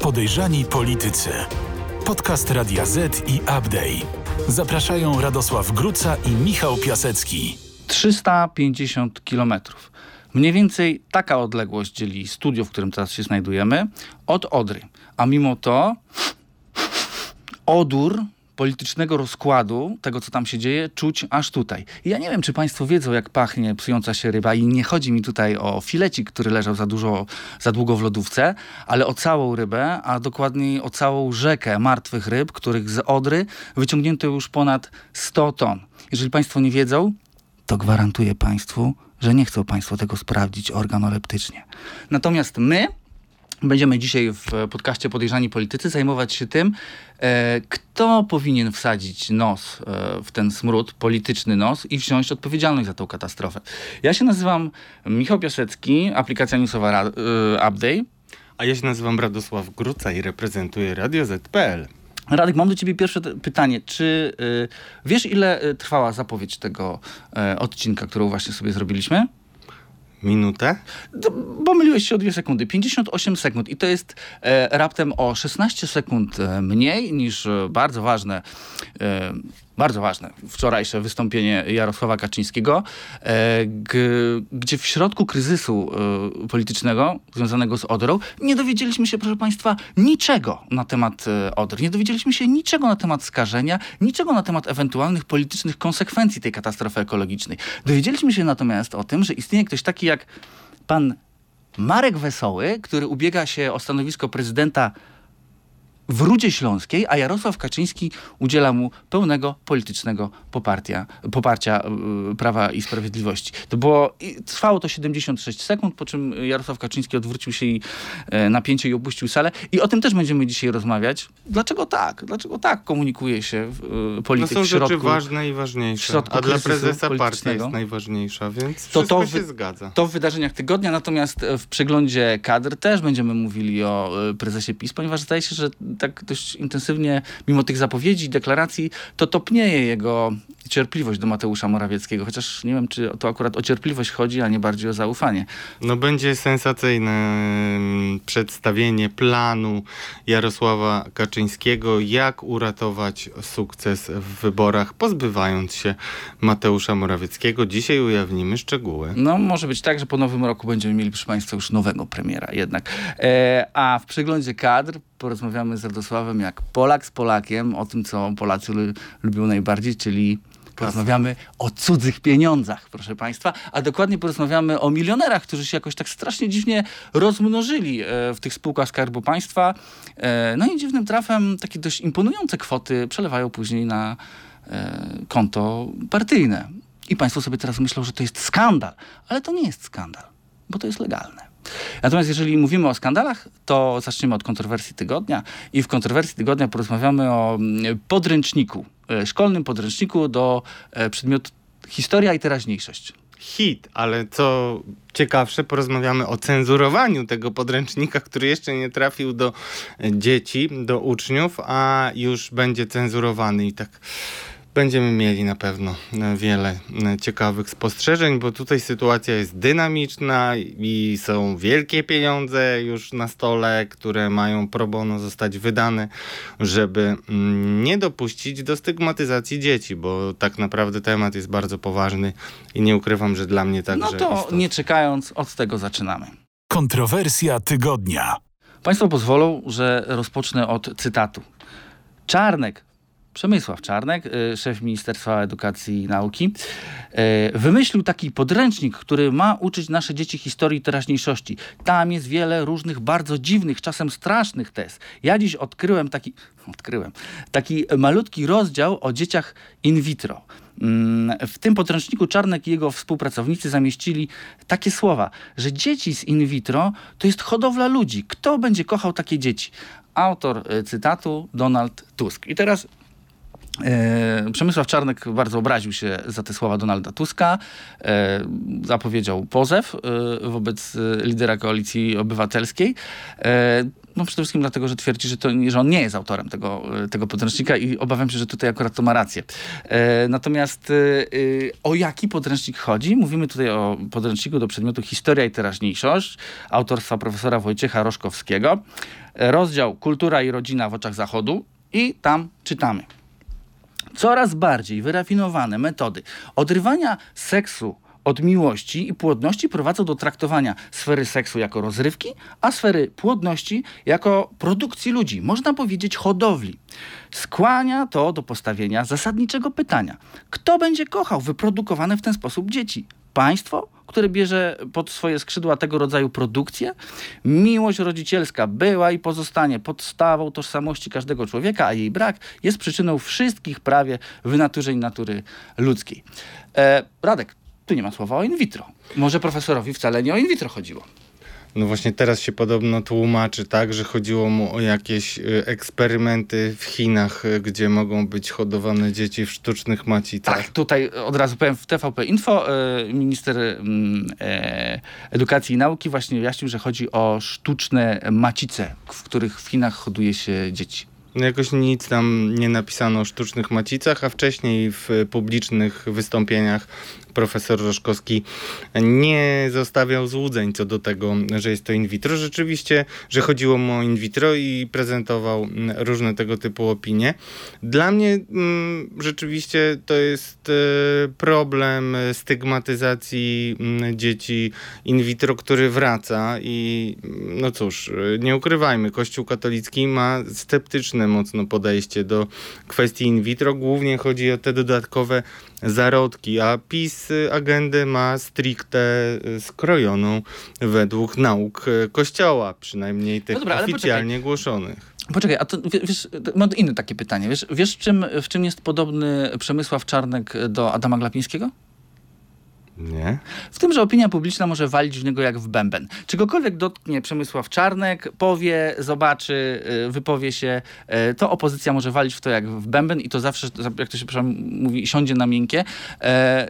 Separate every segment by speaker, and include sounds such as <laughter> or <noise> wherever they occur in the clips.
Speaker 1: Podejrzani politycy. Podcast Radia Z i Update. Zapraszają Radosław Gruca i Michał Piasecki.
Speaker 2: 350 kilometrów. Mniej więcej taka odległość dzieli studio, w którym teraz się znajdujemy, od Odry. A mimo to odór politycznego rozkładu, tego co tam się dzieje, czuć aż tutaj. I ja nie wiem, czy Państwo wiedzą, jak pachnie psująca się ryba i nie chodzi mi tutaj o filecik, który leżał za dużo, za długo w lodówce, ale o całą rybę, a dokładniej o całą rzekę martwych ryb, których z Odry wyciągnięto już ponad 100 ton. Jeżeli Państwo nie wiedzą, to gwarantuję Państwu, że nie chcą Państwo tego sprawdzić organoleptycznie. Natomiast my Będziemy dzisiaj w podcaście Podejrzani Politycy zajmować się tym, e, kto powinien wsadzić nos e, w ten smród, polityczny nos i wziąć odpowiedzialność za tę katastrofę. Ja się nazywam Michał Piasecki, aplikacja newsowa e, Update.
Speaker 3: A ja się nazywam Radosław Gruca i reprezentuję Radio Z.pl.
Speaker 2: Radek, mam do ciebie pierwsze pytanie. Czy wiesz, ile trwała zapowiedź tego odcinka, którą właśnie sobie zrobiliśmy?
Speaker 3: Minutę?
Speaker 2: Pomyliłeś się o dwie sekundy. 58 sekund. I to jest e, raptem o 16 sekund e, mniej niż e, bardzo ważne e, bardzo ważne, wczorajsze wystąpienie Jarosława Kaczyńskiego, e, gdzie w środku kryzysu e, politycznego związanego z Odrą nie dowiedzieliśmy się, proszę Państwa, niczego na temat e, Odry. Nie dowiedzieliśmy się niczego na temat skażenia, niczego na temat ewentualnych politycznych konsekwencji tej katastrofy ekologicznej. Dowiedzieliśmy się natomiast o tym, że istnieje ktoś taki jak pan Marek Wesoły, który ubiega się o stanowisko prezydenta w Rudzie Śląskiej, a Jarosław Kaczyński udziela mu pełnego politycznego poparcia, poparcia yy, Prawa i Sprawiedliwości. To było, trwało to 76 sekund, po czym Jarosław Kaczyński odwrócił się i yy, napięcie i opuścił salę. I o tym też będziemy dzisiaj rozmawiać. Dlaczego tak? Dlaczego tak komunikuje się yy, polityk
Speaker 3: no są
Speaker 2: w środku,
Speaker 3: rzeczy ważne i ważniejsze. A dla prezesa partia jest najważniejsza, więc to, to się zgadza.
Speaker 2: To w wydarzeniach tygodnia, natomiast w przeglądzie kadr też będziemy mówili o prezesie PiS, ponieważ zdaje się, że tak dość intensywnie, mimo tych zapowiedzi, deklaracji, to topnieje jego cierpliwość do Mateusza Morawieckiego, chociaż nie wiem, czy to akurat o cierpliwość chodzi, a nie bardziej o zaufanie.
Speaker 3: No będzie sensacyjne mm, przedstawienie planu Jarosława Kaczyńskiego, jak uratować sukces w wyborach, pozbywając się Mateusza Morawieckiego. Dzisiaj ujawnimy szczegóły.
Speaker 2: No może być tak, że po nowym roku będziemy mieli, proszę Państwa, już nowego premiera jednak. E, a w przeglądzie kadr porozmawiamy z Radosławem jak Polak z Polakiem o tym, co Polacy lubią najbardziej, czyli Porozmawiamy o cudzych pieniądzach, proszę Państwa, a dokładnie porozmawiamy o milionerach, którzy się jakoś tak strasznie dziwnie rozmnożyli e, w tych spółkach Skarbu Państwa. E, no i dziwnym trafem takie dość imponujące kwoty przelewają później na e, konto partyjne. I Państwo sobie teraz myślą, że to jest skandal, ale to nie jest skandal, bo to jest legalne. Natomiast jeżeli mówimy o skandalach, to zaczniemy od kontrowersji tygodnia i w kontrowersji tygodnia porozmawiamy o mm, podręczniku, e, szkolnym podręczniku do e, przedmiotu historia i teraźniejszość.
Speaker 3: Hit, ale co ciekawsze, porozmawiamy o cenzurowaniu tego podręcznika, który jeszcze nie trafił do dzieci, do uczniów, a już będzie cenzurowany i tak Będziemy mieli na pewno e, wiele e, ciekawych spostrzeżeń, bo tutaj sytuacja jest dynamiczna i są wielkie pieniądze już na stole, które mają pro bono zostać wydane, żeby mm, nie dopuścić do stygmatyzacji dzieci, bo tak naprawdę temat jest bardzo poważny i nie ukrywam, że dla mnie także.
Speaker 2: No to istotny. nie czekając, od tego zaczynamy.
Speaker 1: Kontrowersja tygodnia.
Speaker 2: Państwo pozwolą, że rozpocznę od cytatu. Czarnek Przemysław Czarnek, y, szef Ministerstwa Edukacji i Nauki, y, wymyślił taki podręcznik, który ma uczyć nasze dzieci historii teraźniejszości. Tam jest wiele różnych bardzo dziwnych, czasem strasznych tez. Ja dziś odkryłem taki, <laughs> odkryłem, taki malutki rozdział o dzieciach in vitro. Mm, w tym podręczniku Czarnek i jego współpracownicy zamieścili takie słowa, że dzieci z in vitro to jest hodowla ludzi. Kto będzie kochał takie dzieci? Autor y, cytatu Donald Tusk. I teraz Przemysław Czarnek bardzo obraził się za te słowa Donalda Tuska. E, zapowiedział pozew e, wobec lidera koalicji obywatelskiej. No przede wszystkim dlatego, że twierdzi, że, to, że on nie jest autorem tego, tego podręcznika i obawiam się, że tutaj akurat to ma rację. E, natomiast e, o jaki podręcznik chodzi? Mówimy tutaj o podręczniku do przedmiotu Historia i teraźniejszość autorstwa profesora Wojciecha Roszkowskiego. E, rozdział Kultura i rodzina w oczach Zachodu i tam czytamy. Coraz bardziej wyrafinowane metody odrywania seksu od miłości i płodności prowadzą do traktowania sfery seksu jako rozrywki, a sfery płodności jako produkcji ludzi, można powiedzieć hodowli. Skłania to do postawienia zasadniczego pytania: kto będzie kochał wyprodukowane w ten sposób dzieci? Państwo, które bierze pod swoje skrzydła tego rodzaju produkcję? Miłość rodzicielska była i pozostanie podstawą tożsamości każdego człowieka, a jej brak jest przyczyną wszystkich prawie wynaturzeń natury ludzkiej. E, Radek, tu nie ma słowa o in vitro. Może profesorowi wcale nie o in vitro chodziło.
Speaker 3: No właśnie teraz się podobno tłumaczy tak, że chodziło mu o jakieś y, eksperymenty w Chinach, y, gdzie mogą być hodowane dzieci w sztucznych macicach.
Speaker 2: Tak, tutaj od razu powiem w TVP Info e, minister mm, e, edukacji i nauki właśnie wyjaśnił, że chodzi o sztuczne macice, w których w Chinach hoduje się dzieci.
Speaker 3: No jakoś nic tam nie napisano o sztucznych macicach, a wcześniej w publicznych wystąpieniach profesor Roszkowski nie zostawiał złudzeń co do tego, że jest to in vitro. Rzeczywiście, że chodziło mu o in vitro i prezentował mm, różne tego typu opinie. Dla mnie mm, rzeczywiście to jest e, problem stygmatyzacji mm, dzieci in vitro, który wraca i no cóż, nie ukrywajmy, Kościół katolicki ma sceptyczne mocno podejście do kwestii in vitro. Głównie chodzi o te dodatkowe zarodki, a PiS agendę ma stricte y, skrojoną według nauk y, Kościoła, przynajmniej tych no dobra, oficjalnie głoszonych.
Speaker 2: Poczekaj, a to wiesz, mam inne takie pytanie. Wiesz, wiesz czym, w czym jest podobny Przemysław Czarnek do Adama Glapińskiego?
Speaker 3: Nie.
Speaker 2: W tym, że opinia publiczna może walić w niego jak w bęben. Czegokolwiek dotknie Przemysław Czarnek, powie, zobaczy, y, wypowie się, y, to opozycja może walić w to jak w bęben i to zawsze, jak to się mówi, siądzie na miękkie. E,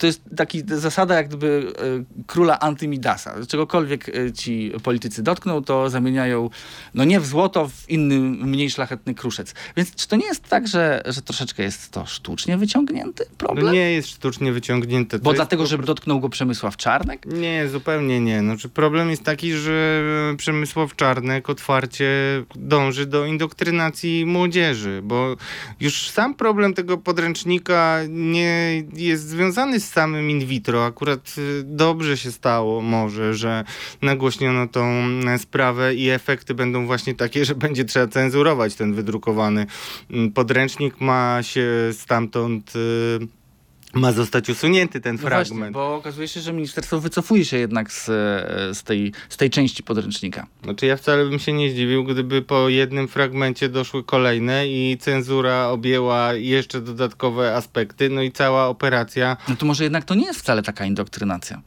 Speaker 2: to jest taki zasada jak gdyby e, króla Antymidasa. Czegokolwiek ci politycy dotkną, to zamieniają no nie w złoto, w inny, mniej szlachetny kruszec. Więc czy to nie jest tak, że, że troszeczkę jest to sztucznie wyciągnięty problem?
Speaker 3: No nie jest sztucznie wyciągnięte.
Speaker 2: Bo dlatego, żeby dotknął go Przemysław Czarnek?
Speaker 3: Nie, zupełnie nie. Znaczy, problem jest taki, że Przemysław Czarnek otwarcie dąży do indoktrynacji młodzieży, bo już sam problem tego podręcznika nie jest związany z samym in vitro. Akurat y, dobrze się stało może, że nagłośniono tą sprawę i efekty będą właśnie takie, że będzie trzeba cenzurować ten wydrukowany podręcznik. Ma się stamtąd y, ma zostać usunięty ten no fragment. Właśnie,
Speaker 2: bo okazuje się, że ministerstwo wycofuje się jednak z, e, z, tej, z tej części podręcznika.
Speaker 3: Znaczy ja wcale bym się nie zdziwił, gdyby po jednym fragmencie doszły kolejne i cenzura objęła jeszcze dodatkowe aspekty, no i cała operacja...
Speaker 2: No to może jednak to nie jest wcale taka indoktrynacja.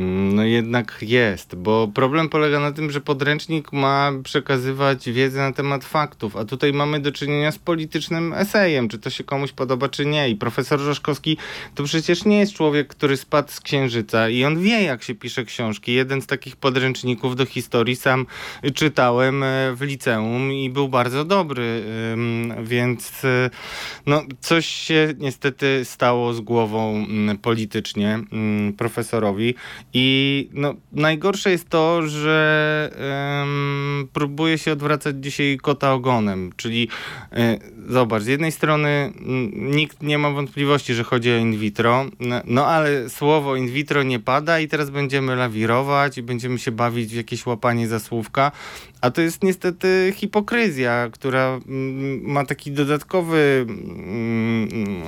Speaker 3: No jednak jest, bo problem polega na tym, że podręcznik ma przekazywać wiedzę na temat faktów, a tutaj mamy do czynienia z politycznym esejem, czy to się komuś podoba, czy nie. I profesor Rzeszkowski to przecież nie jest człowiek, który spadł z księżyca i on wie, jak się pisze książki. Jeden z takich podręczników do historii sam czytałem e, w liceum i był bardzo dobry, więc e, no, coś się niestety stało z głową politycznie profesorowi i no, najgorsze jest to, że um, próbuje się odwracać dzisiaj kota ogonem, czyli y, zobacz, z jednej strony nikt nie ma wątpliwości, że chodzi o in vitro, no ale słowo in vitro nie pada i teraz będziemy lawirować i będziemy się bawić w jakieś łapanie za słówka, a to jest niestety hipokryzja, która mm, ma taki dodatkowy mm,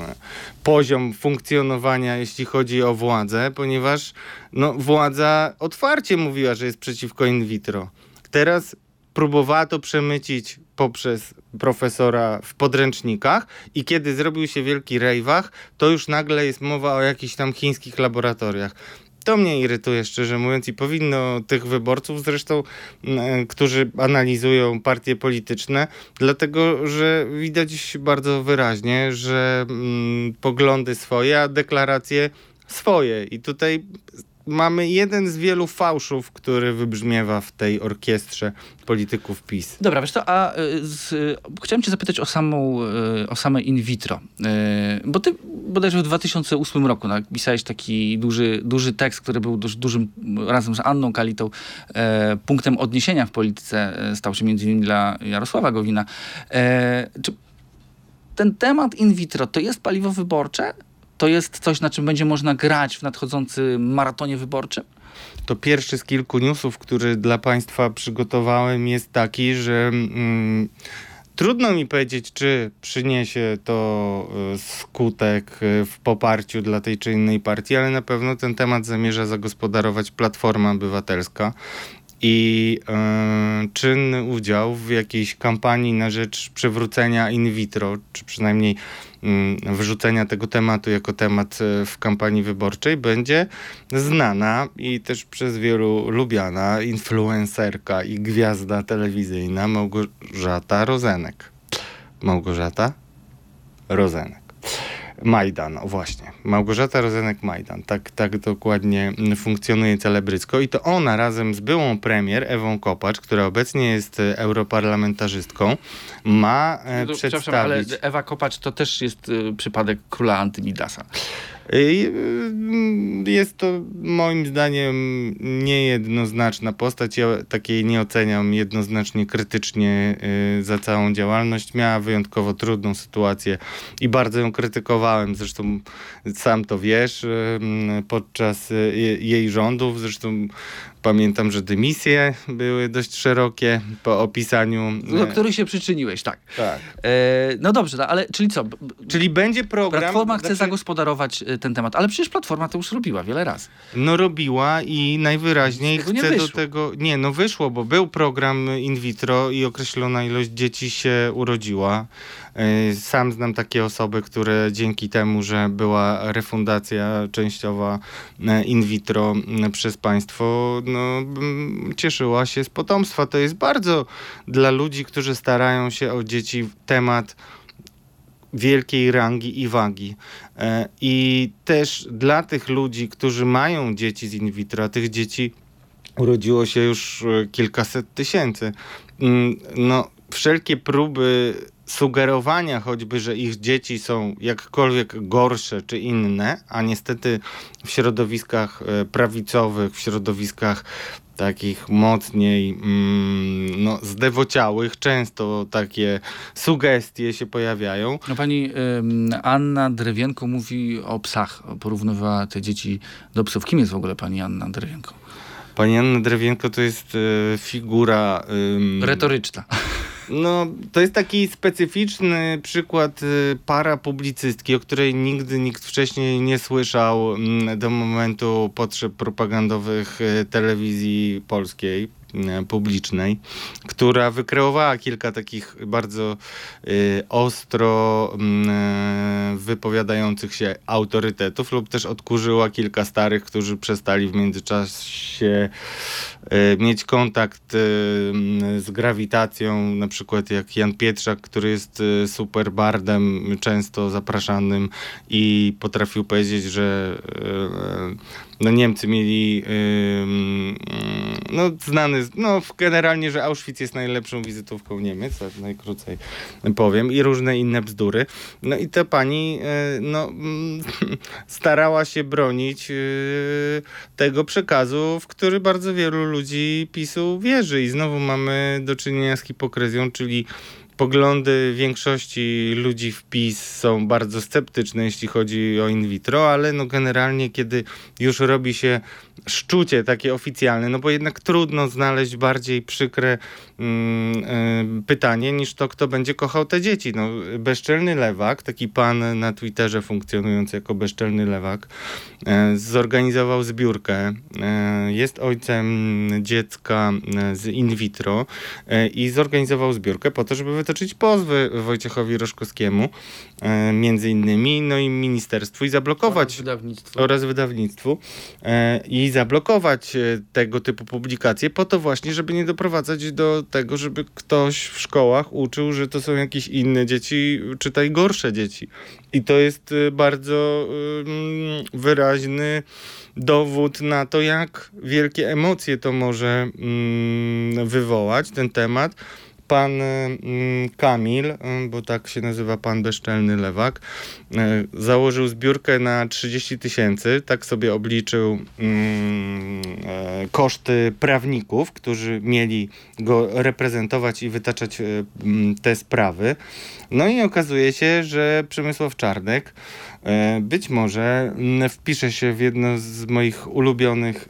Speaker 3: poziom funkcjonowania, jeśli chodzi o władzę, ponieważ no, władza otwarcie mówiła, że jest przeciwko in vitro. Teraz próbowała to przemycić poprzez profesora w podręcznikach i kiedy zrobił się wielki rejwach, to już nagle jest mowa o jakichś tam chińskich laboratoriach. To mnie irytuje, szczerze mówiąc, i powinno tych wyborców zresztą, e, którzy analizują partie polityczne, dlatego że widać bardzo wyraźnie, że mm, poglądy swoje, a deklaracje swoje. I tutaj mamy jeden z wielu fałszów, który wybrzmiewa w tej orkiestrze polityków PiS.
Speaker 2: Dobra, wiesz co, a y, z, y, chciałem cię zapytać o samą, y, o same in vitro. Bo ty bodajże w 2008 roku napisałeś taki duży, duży tekst, który był dość dużym, razem z Anną Kalitą, e, punktem odniesienia w polityce e, stał się między innymi dla Jarosława Gowina. E, Czy ten temat in vitro to jest paliwo wyborcze? To jest coś, na czym będzie można grać w nadchodzącym maratonie wyborczym?
Speaker 3: To pierwszy z kilku newsów, który dla Państwa przygotowałem, jest taki, że mm, trudno mi powiedzieć, czy przyniesie to y, skutek y, w poparciu dla tej czy innej partii, ale na pewno ten temat zamierza zagospodarować Platforma Obywatelska. I y, czynny udział w jakiejś kampanii na rzecz przywrócenia in vitro, czy przynajmniej wrzucenia tego tematu jako temat e, w kampanii wyborczej będzie znana i też przez wielu lubiana influencerka i gwiazda telewizyjna Małgorzata Rozenek. Małgorzata Rozenek. Majdan, o właśnie. Małgorzata Rozenek-Majdan. Tak, tak dokładnie funkcjonuje celebrycko. I to ona razem z byłą premier Ewą Kopacz, która obecnie jest e, europarlamentarzystką, ma e,
Speaker 2: No,
Speaker 3: przedstawić...
Speaker 2: ale Ewa Kopacz to też jest y, przypadek króla Antymidasa.
Speaker 3: Y, Jest to moim zdaniem niejednoznaczna postać. Ja takiej nie oceniam jednoznacznie krytycznie y, za całą działalność. Miała wyjątkowo trudną sytuację i bardzo ją krytykowałem. Zresztą sam to wiesz, y, podczas jej rządów. Zresztą pamiętam, że dymisje były dość szerokie po opisaniu.
Speaker 2: Do których się przyczyniłeś, tak.
Speaker 3: Tak.
Speaker 2: E, no dobrze, no, ale czyli co?
Speaker 3: Czyli będzie program.
Speaker 2: Platforma chce
Speaker 3: znaczy-
Speaker 2: zagospodarować y, ten temat, ale przecież Platforma to już robiła wiele razy.
Speaker 3: No robiła i najwyraźniej chce do tego. Nie, no wyszło, bo był program in vitro i określona ilość dzieci się urodziła. Yy, Sam znam takie osoby, które dzięki temu, że była refundacja częściowa e, in vitro przez państwo, no, cieszyła się z potomstwa. To jest bardzo dla ludzi, którzy starają się o dzieci temat wielkiej rangi i wagi. E, I też dla tych ludzi, którzy mają dzieci z in vitro, a tych dzieci urodziło się już e, kilkaset tysięcy. No, wszelkie próby sugerowania choćby, że ich dzieci są jakkolwiek gorsze czy inne, a niestety w środowiskach e, prawicowych, w środowiskach takich mocniej mm, no, zdewociałych, często takie sugestie się pojawiają.
Speaker 2: No pani ym, Anna Drewienko mówi o psach, porównywała te dzieci do psów. Kim jest w ogóle pani Anna Drewienko?
Speaker 3: Pani Anna Drewienko to jest e, figura... ym,
Speaker 2: Retoryczna.
Speaker 3: No, to jest taki specyficzny przykład y, parapublicystki, o której nigdy nikt wcześniej nie słyszał mm, do momentu potrzeb propagandowych y, telewizji polskiej publicznej, która wykreowała kilka takich bardzo y, ostro mm, y, wypowiadających się autorytetów lub też odkurzyła kilka starych, którzy przestali w międzyczasie mieć kontakt z grawitacją, na przykład jak Jan Pietrzak, który jest super bardem, często zapraszanym i potrafił powiedzieć, że no Niemcy mieli y, mm, no znany, no generalnie, że Auschwitz jest najlepszą wizytówką Niemiec, tak najkrócej powiem, i różne inne bzdury. No i ta pani y, no, <laughs> starała się bronić y, tego przekazu, w który bardzo wielu ludzi PiSu wierzy i znowu mamy do czynienia z hipokryzją, czyli poglądy większości ludzi w PiS są bardzo sceptyczne, jeśli chodzi o in vitro, ale no generalnie, kiedy już robi się szczucie takie oficjalne, no bo jednak trudno znaleźć bardziej przykre mm, y, pytanie niż to, kto będzie kochał te dzieci. No, bezczelny lewak, taki pan na Twitterze funkcjonujący jako bezczelny lewak, e, zorganizował zbiórkę. E, jest ojcem dziecka e, z in vitro e, i zorganizował zbiórkę po to, żeby wytoczyć pozwy Wojciechowi Roszkowskiemu, e, między innymi, no i ministerstwu i zablokować
Speaker 2: wydawnictwo.
Speaker 3: oraz wydawnictwu e, i zablokować e, tego typu publikacje po to właśnie, żeby nie doprowadzać do tego, żeby ktoś w szkołach uczył, że to są jakieś inne dzieci, czytaj gorsze dzieci. I to jest e, bardzo wyraźny dowód na to, jak wielkie emocje to może mm, wywołać, ten temat. Pan mm, Kamil, mm, bo tak się nazywa pan bezczelny lewak, e, założył zbiórkę na 30 tysięcy, tak sobie obliczył mm, e, koszty prawników, którzy mieli go reprezentować i wytaczać e, mm, te sprawy. No i okazuje się, że Przemysław Czarnek e, być może wpisze się w jedno z moich ulubionych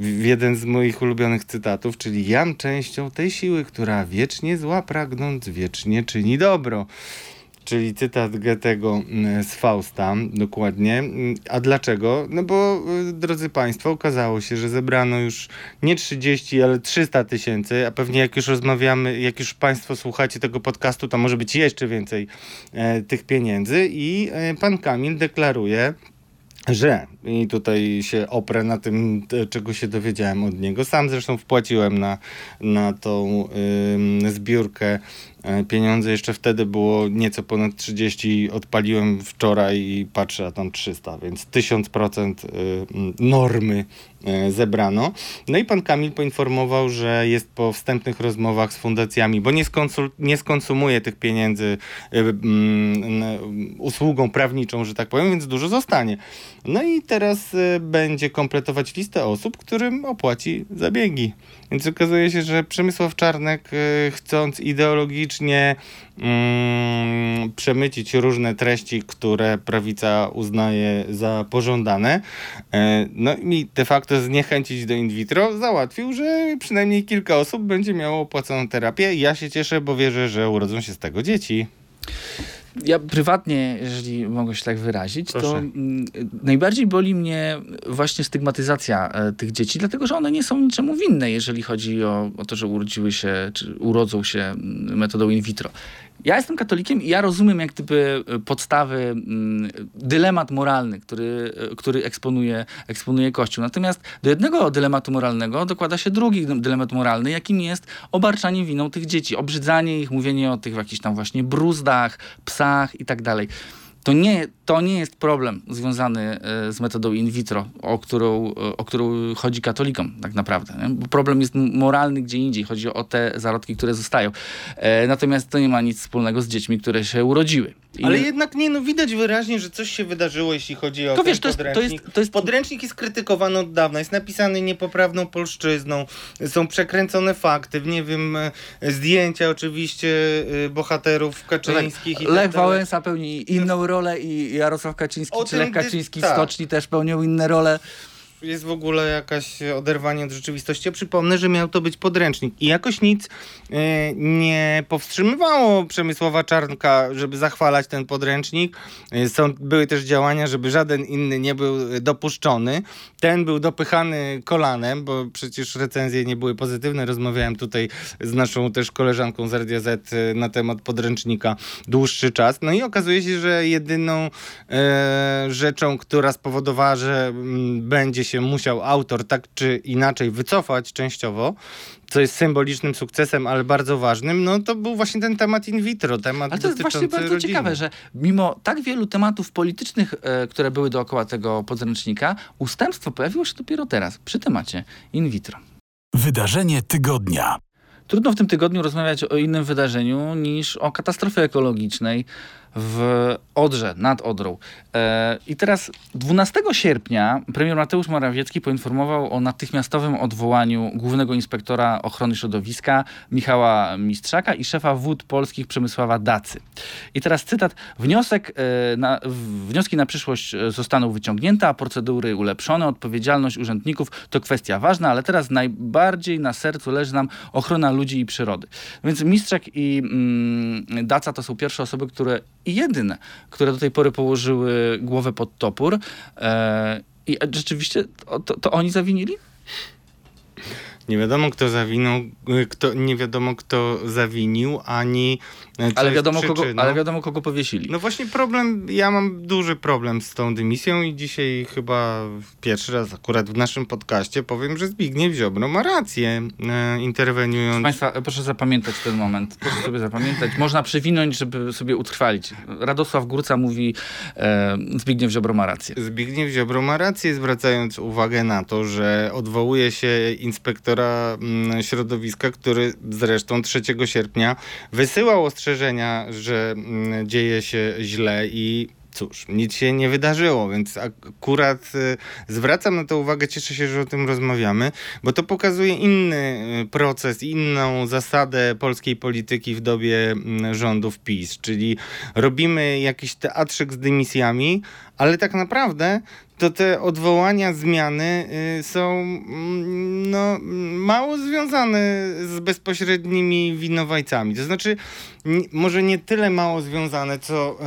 Speaker 3: w jeden z moich ulubionych cytatów, czyli jam częścią tej siły, która wiecznie zła pragnąc, wiecznie czyni dobro. Czyli cytat Goethego mm, z Fausta, dokładnie. Mm, A dlaczego? No bo, y, drodzy Państwo, okazało się, że zebrano już nie 30, ale 300 tysięcy, a pewnie jak już rozmawiamy, jak już Państwo słuchacie tego podcastu, to może być jeszcze więcej e, tych pieniędzy i e, Pan Kamil deklaruje, że, i tutaj się oprę na tym, czego się dowiedziałem od niego. Sam zresztą wpłaciłem na, na tą ym, zbiórkę pieniądze. Jeszcze wtedy było nieco ponad 30. Odpaliłem wczoraj i patrzę, a tam 300, więc 1000% y, normy e, zebrano. No i pan Kamil poinformował, że jest po wstępnych rozmowach z fundacjami, bo nie, skonsul- nie skonsumuje tych pieniędzy y, usługą prawniczą, że tak powiem, więc dużo zostanie. No i teraz y, będzie kompletować listę osób, którym opłaci zabiegi. Więc okazuje się, że Przemysław Czarnek, chcąc ideologicznie mm, przemycić różne treści, które prawica uznaje za pożądane, e, no i de facto zniechęcić do in vitro, załatwił, że przynajmniej kilka osób będzie miało opłaconą terapię. Ja się cieszę, bo wierzę, że urodzą się z tego dzieci.
Speaker 2: Ja prywatnie, jeżeli mogę się tak wyrazić, to
Speaker 3: Proszę.
Speaker 2: mm, najbardziej boli mnie właśnie stygmatyzacja e, tych dzieci, dlatego że one nie są niczemu winne, jeżeli chodzi o, o to, że urodziły się, czy urodzą się mm, metodą in vitro. Ja jestem katolikiem i ja rozumiem jak gdyby e, podstawy, mm, dylemat moralny, który, e, który eksponuje, eksponuje Kościół. Natomiast do jednego dylematu moralnego dokłada się drugi dylemat moralny, jakim jest obarczanie winą tych dzieci, obrzydzanie ich, mówienie o tych jakichś tam właśnie bruzdach, psach i tak dalej. To nie, to nie jest problem związany e, z metodą in vitro, o którą, e, o którą chodzi katolikom tak naprawdę. Nie? Bo problem jest moralny gdzie indziej. Chodzi o te zarodki, które zostają. E, natomiast to nie ma nic wspólnego z dziećmi, które się urodziły. I
Speaker 3: Ale jednak nie, no widać wyraźnie, że coś się wydarzyło, jeśli chodzi o
Speaker 2: To wiesz, to jest- to jest-
Speaker 3: podręcznik.
Speaker 2: to jest-
Speaker 3: Podręcznik jest krytykowany od dawna, jest napisany niepoprawną polszczyzną, są przekręcone fakty, nie wiem, e, zdjęcia oczywiście bohaterów kaczyńskich i tak
Speaker 2: Lech
Speaker 3: dalej.
Speaker 2: Wałęsa pełni inną rolę i Jarosław Kaczyński
Speaker 3: O
Speaker 2: czy Lech Kaczyński
Speaker 3: tak.
Speaker 2: Stoczni też pełnią inne role.
Speaker 3: Jest w ogóle jakaś oderwanie od rzeczywistości. Ja przypomnę, że miał to być podręcznik i jakoś nic e, nie powstrzymywało Przemysława Czarnka, żeby zachwalać ten podręcznik. E, są, były też działania, żeby żaden inny nie był dopuszczony. Ten był dopychany kolanem, bo przecież recenzje nie były pozytywne. Rozmawiałem tutaj z naszą też koleżanką z Radia e, na temat podręcznika dłuższy czas. No i okazuje się, że jedyną rzeczą, która spowodowała, że mm, będzie się musiał autor tak czy inaczej wycofać częściowo, co jest symbolicznym sukcesem, ale bardzo ważnym, no to był właśnie ten temat in vitro, temat
Speaker 2: Ale to jest właśnie bardzo
Speaker 3: rodziny.
Speaker 2: ciekawe, że mimo tak wielu tematów politycznych, e, które były dookoła tego podręcznika, ustępstwo pojawiło się dopiero teraz, przy temacie in vitro.
Speaker 1: Wydarzenie tygodnia.
Speaker 2: Trudno w tym tygodniu rozmawiać o innym wydarzeniu niż o katastrofie ekologicznej w Odrze, nad Odrą. E, I teraz 12 sierpnia premier Mateusz Morawiecki poinformował o natychmiastowym odwołaniu głównego inspektora ochrony środowiska Michała Mistrzaka i szefa wód polskich Przemysława Dacy. I teraz cytat. Wniosek, e, na, wnioski na przyszłość e, zostaną wyciągnięte, a procedury ulepszone. Odpowiedzialność urzędników to kwestia ważna, ale teraz najbardziej na sercu leży nam ochrona ludzi i przyrody. Więc Mistrzak i mm, Daca to są pierwsze osoby, które i jedyne, które do tej pory położyły głowę pod topór. E, I rzeczywiście to, to, to oni zawinili?
Speaker 3: Nie wiadomo, kto zawinął, y, kto, nie wiadomo, kto zawinił, ani e, co
Speaker 2: Ale wiadomo, kogo, ale wiadomo, kogo powiesili.
Speaker 3: No właśnie problem, ja mam duży problem z tą dymisją i dzisiaj chyba pierwszy raz akurat w naszym podcaście powiem, że Zbigniew Ziobro ma rację, e,
Speaker 2: Proszę
Speaker 3: interweniując.
Speaker 2: Państwa, proszę zapamiętać ten moment. Proszę sobie zapamiętać. Można przewinąć, żeby sobie utrwalić. Radosław Górca mówi, e, Zbigniew Ziobro ma rację.
Speaker 3: Zbigniew Ziobro ma rację, zwracając uwagę na to, że odwołuje się inspektora mm, środowiska, który zresztą 3 sierpnia wysyłał ostrzeżenia, że mm, dzieje się źle i cóż, nic się nie wydarzyło, więc akurat y, zwracam na to uwagę, cieszę się, że o tym rozmawiamy, bo to pokazuje inny y, proces, inną zasadę polskiej polityki w dobie mm, rządów PiS, czyli robimy jakiś teatrzyk z dymisjami, ale tak naprawdę to te odwołania, zmiany y, są mm, no, mało związane z bezpośrednimi winowajcami. To znaczy, może nie tyle mało związane, co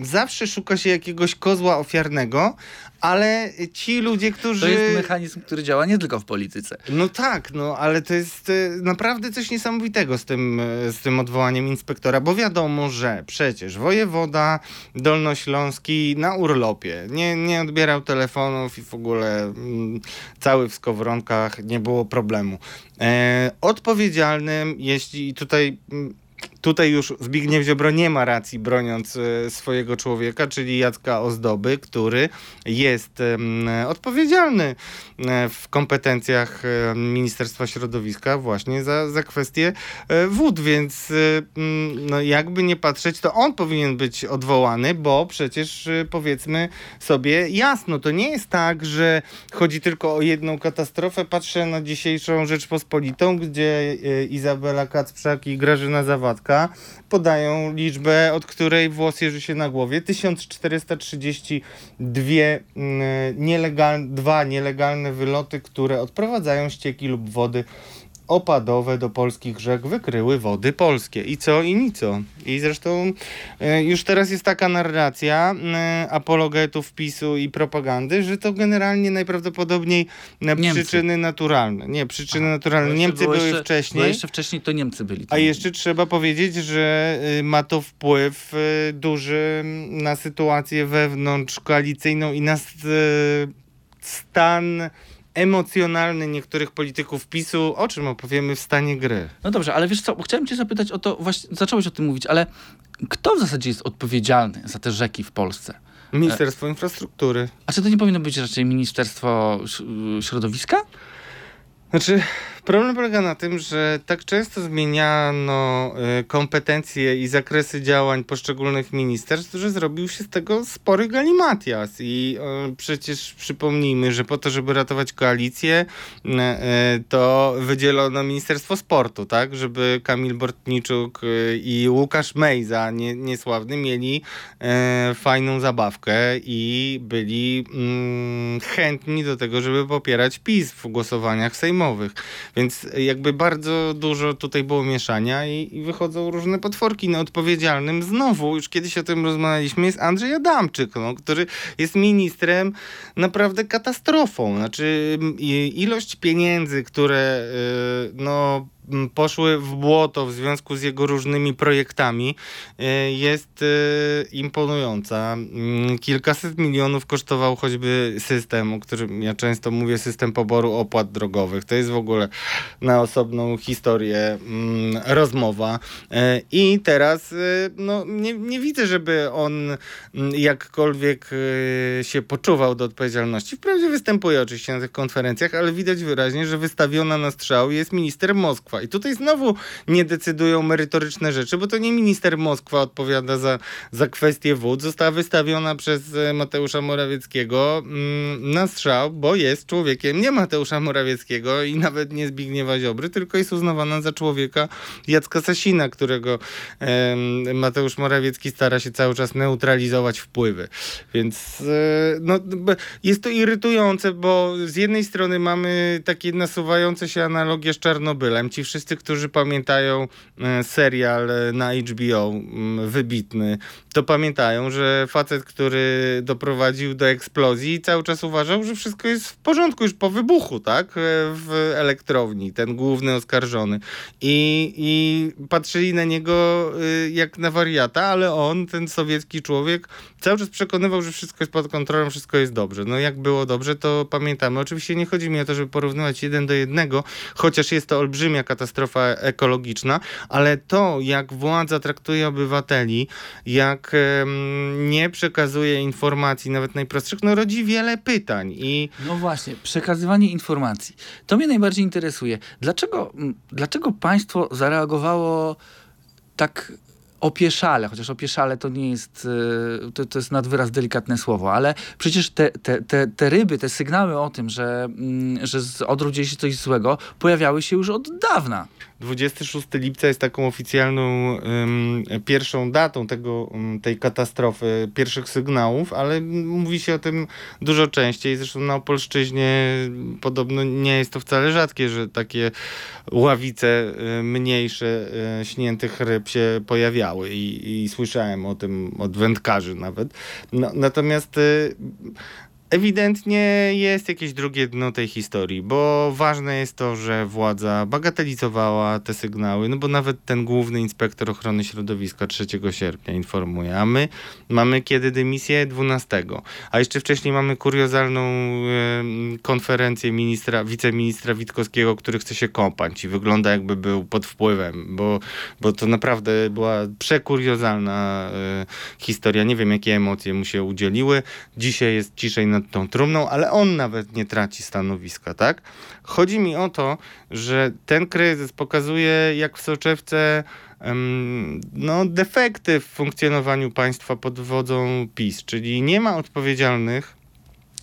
Speaker 3: y, zawsze szuka się jakiegoś kozła ofiarnego, ale ci ludzie, którzy...
Speaker 2: To jest mechanizm, który działa nie tylko w polityce.
Speaker 3: No tak, no ale to jest e, naprawdę coś niesamowitego z tym, e, z tym odwołaniem inspektora, bo wiadomo, że przecież wojewoda dolnośląski na urlopie nie, nie odbierał telefonów i w ogóle mm, cały w skowronkach, nie było problemu. E, odpowiedzialnym, jeśli tutaj... mm, Tutaj już Zbigniew Ziobro nie ma racji broniąc e, swojego człowieka, czyli Jacka Ozdoby, który jest odpowiedzialny e, w kompetencjach e, Ministerstwa Środowiska właśnie za, za kwestię wód, więc no jakby nie patrzeć, to on powinien być odwołany, bo przecież powiedzmy sobie jasno, to nie jest tak, że chodzi tylko o jedną katastrofę. Patrzę na dzisiejszą Rzeczpospolitą, gdzie Izabela Kacprzak i Grażyna Zawadka podają liczbę, od której włos jeży się na głowie. 1432 mm, nielegal, dwa nielegalne wyloty, które odprowadzają ścieki lub wody opadowe do polskich rzek wykryły wody polskie. I co i nico. I zresztą e, już teraz jest taka narracja e, apologetów PiSu i propagandy, że to generalnie najprawdopodobniej e,
Speaker 2: Niemcy.
Speaker 3: przyczyny naturalne. Nie, przyczyny
Speaker 2: Aha.
Speaker 3: naturalne. Niemcy były
Speaker 2: jeszcze,
Speaker 3: wcześniej.
Speaker 2: Bo jeszcze wcześniej to Niemcy byli.
Speaker 3: A jeszcze trzeba powiedzieć, że y, ma to wpływ y, duży na sytuację wewnątrzkoalicyjną i na y, stan emocjonalny niektórych polityków PiSu, o czym opowiemy w stanie gry.
Speaker 2: No dobrze, ale wiesz co, chciałem cię zapytać o to, właśnie zacząłeś o tym mówić, ale kto w zasadzie jest odpowiedzialny za te rzeki w Polsce?
Speaker 3: Ministerstwo Infrastruktury.
Speaker 2: A czy to nie powinno być raczej Ministerstwo Środowiska?
Speaker 3: Znaczy, problem polega na tym, że tak często zmieniano y, kompetencje i zakresy działań poszczególnych ministerstw, że zrobił się z tego spory galimatias. I y, przecież przypomnijmy, że po to, żeby ratować koalicję, y, to wydzielono Ministerstwo Sportu, tak? Żeby Kamil Bortniczuk i Łukasz Mejza, nie, niesławny, mieli fajną zabawkę i byli mm, chętni do tego, żeby popierać PiS w głosowaniach sejmowych. Więc jakby bardzo dużo tutaj było mieszania i, i wychodzą różne potworki. No odpowiedzialnym znowu, już kiedyś o tym rozmawialiśmy, jest Andrzej Adamczyk, no, który jest ministrem naprawdę katastrofą. Znaczy ilość pieniędzy, które y, no poszły w błoto w związku z jego różnymi projektami y, jest y, imponująca. Kilkaset milionów kosztował choćby system, o którym ja często mówię, system poboru opłat drogowych. To jest w ogóle na osobną historię rozmowa. E, I teraz e, no, nie, nie widzę, żeby on jakkolwiek e, się poczuwał do odpowiedzialności. Wprawdzie występuje oczywiście na tych konferencjach, ale widać wyraźnie, że wystawiona na strzał jest minister Moskwa. I tutaj znowu nie decydują merytoryczne rzeczy, bo to nie minister Moskwa odpowiada za, za kwestię wód. Została wystawiona przez e, Mateusza Morawieckiego mm, na strzał, bo jest człowiekiem nie Mateusza Morawieckiego i nawet nie Zbigniewa Ziobry, tylko jest uznawana za człowieka Jacka Sasina, którego Mateusz Morawiecki stara się cały czas neutralizować wpływy. Więc e, no, jest to irytujące, bo z jednej strony mamy takie nasuwające się analogie z Czarnobylem. Ci wszyscy, którzy pamiętają e, serial e, na HBO, wybitny, to pamiętają, że facet, który doprowadził do eksplozji, cały czas uważał, że wszystko jest w porządku już po wybuchu, tak? E, w elektrowni, ten główny oskarżony. I, i patrzyli na niego jak na wariata, ale on, ten sowiecki człowiek, cały czas przekonywał, że wszystko jest pod kontrolą, wszystko jest dobrze. No jak było dobrze, to pamiętamy. Oczywiście nie chodzi mi o to, żeby porównywać jeden do jednego, chociaż jest to olbrzymia katastrofa ekologiczna, ale to, jak władza traktuje obywateli, jak nie przekazuje informacji, nawet najprostszych, no rodzi wiele pytań. I...
Speaker 2: No właśnie, przekazywanie informacji. To mnie najbardziej interesuje. Dlaczego, dlaczego państwo zareagowało tak opieszale, chociaż opieszale to nie jest, e, to, to jest nadwyraz delikatne słowo, ale przecież te, te, te, te ryby, te sygnały o tym, że, mm, że dzieje się coś złego, pojawiały się już od dawna.
Speaker 3: 26 lipca jest taką oficjalną um, pierwszą datą tego, um, tej katastrofy, pierwszych sygnałów, ale mówi się o tym dużo częściej. Zresztą na Opolszczyźnie podobno nie jest to wcale rzadkie, że takie ławice mniejsze y, śniętych ryb się pojawiały i, i słyszałem o tym od wędkarzy nawet. No, natomiast y, Ewidentnie jest jakieś drugie dno tej historii, bo ważne jest to, że władza bagatelizowała te sygnały, no bo nawet ten główny inspektor ochrony środowiska 3 sierpnia informuje, a my mamy kiedy dymisję 12, a jeszcze wcześniej mamy kuriozalną e, konferencję ministra, wiceministra Witkowskiego, który chce się kąpać i wygląda jakby był pod wpływem, bo, bo to naprawdę była przekuriozalna e, historia. Nie wiem, jakie emocje mu się udzieliły. Dzisiaj jest ciszej na nad tą trumną, ale on nawet nie traci stanowiska, tak? Chodzi mi o to, że ten kryzys pokazuje, jak w soczewce no, defekty w funkcjonowaniu państwa pod wodzą PiS, czyli nie ma odpowiedzialnych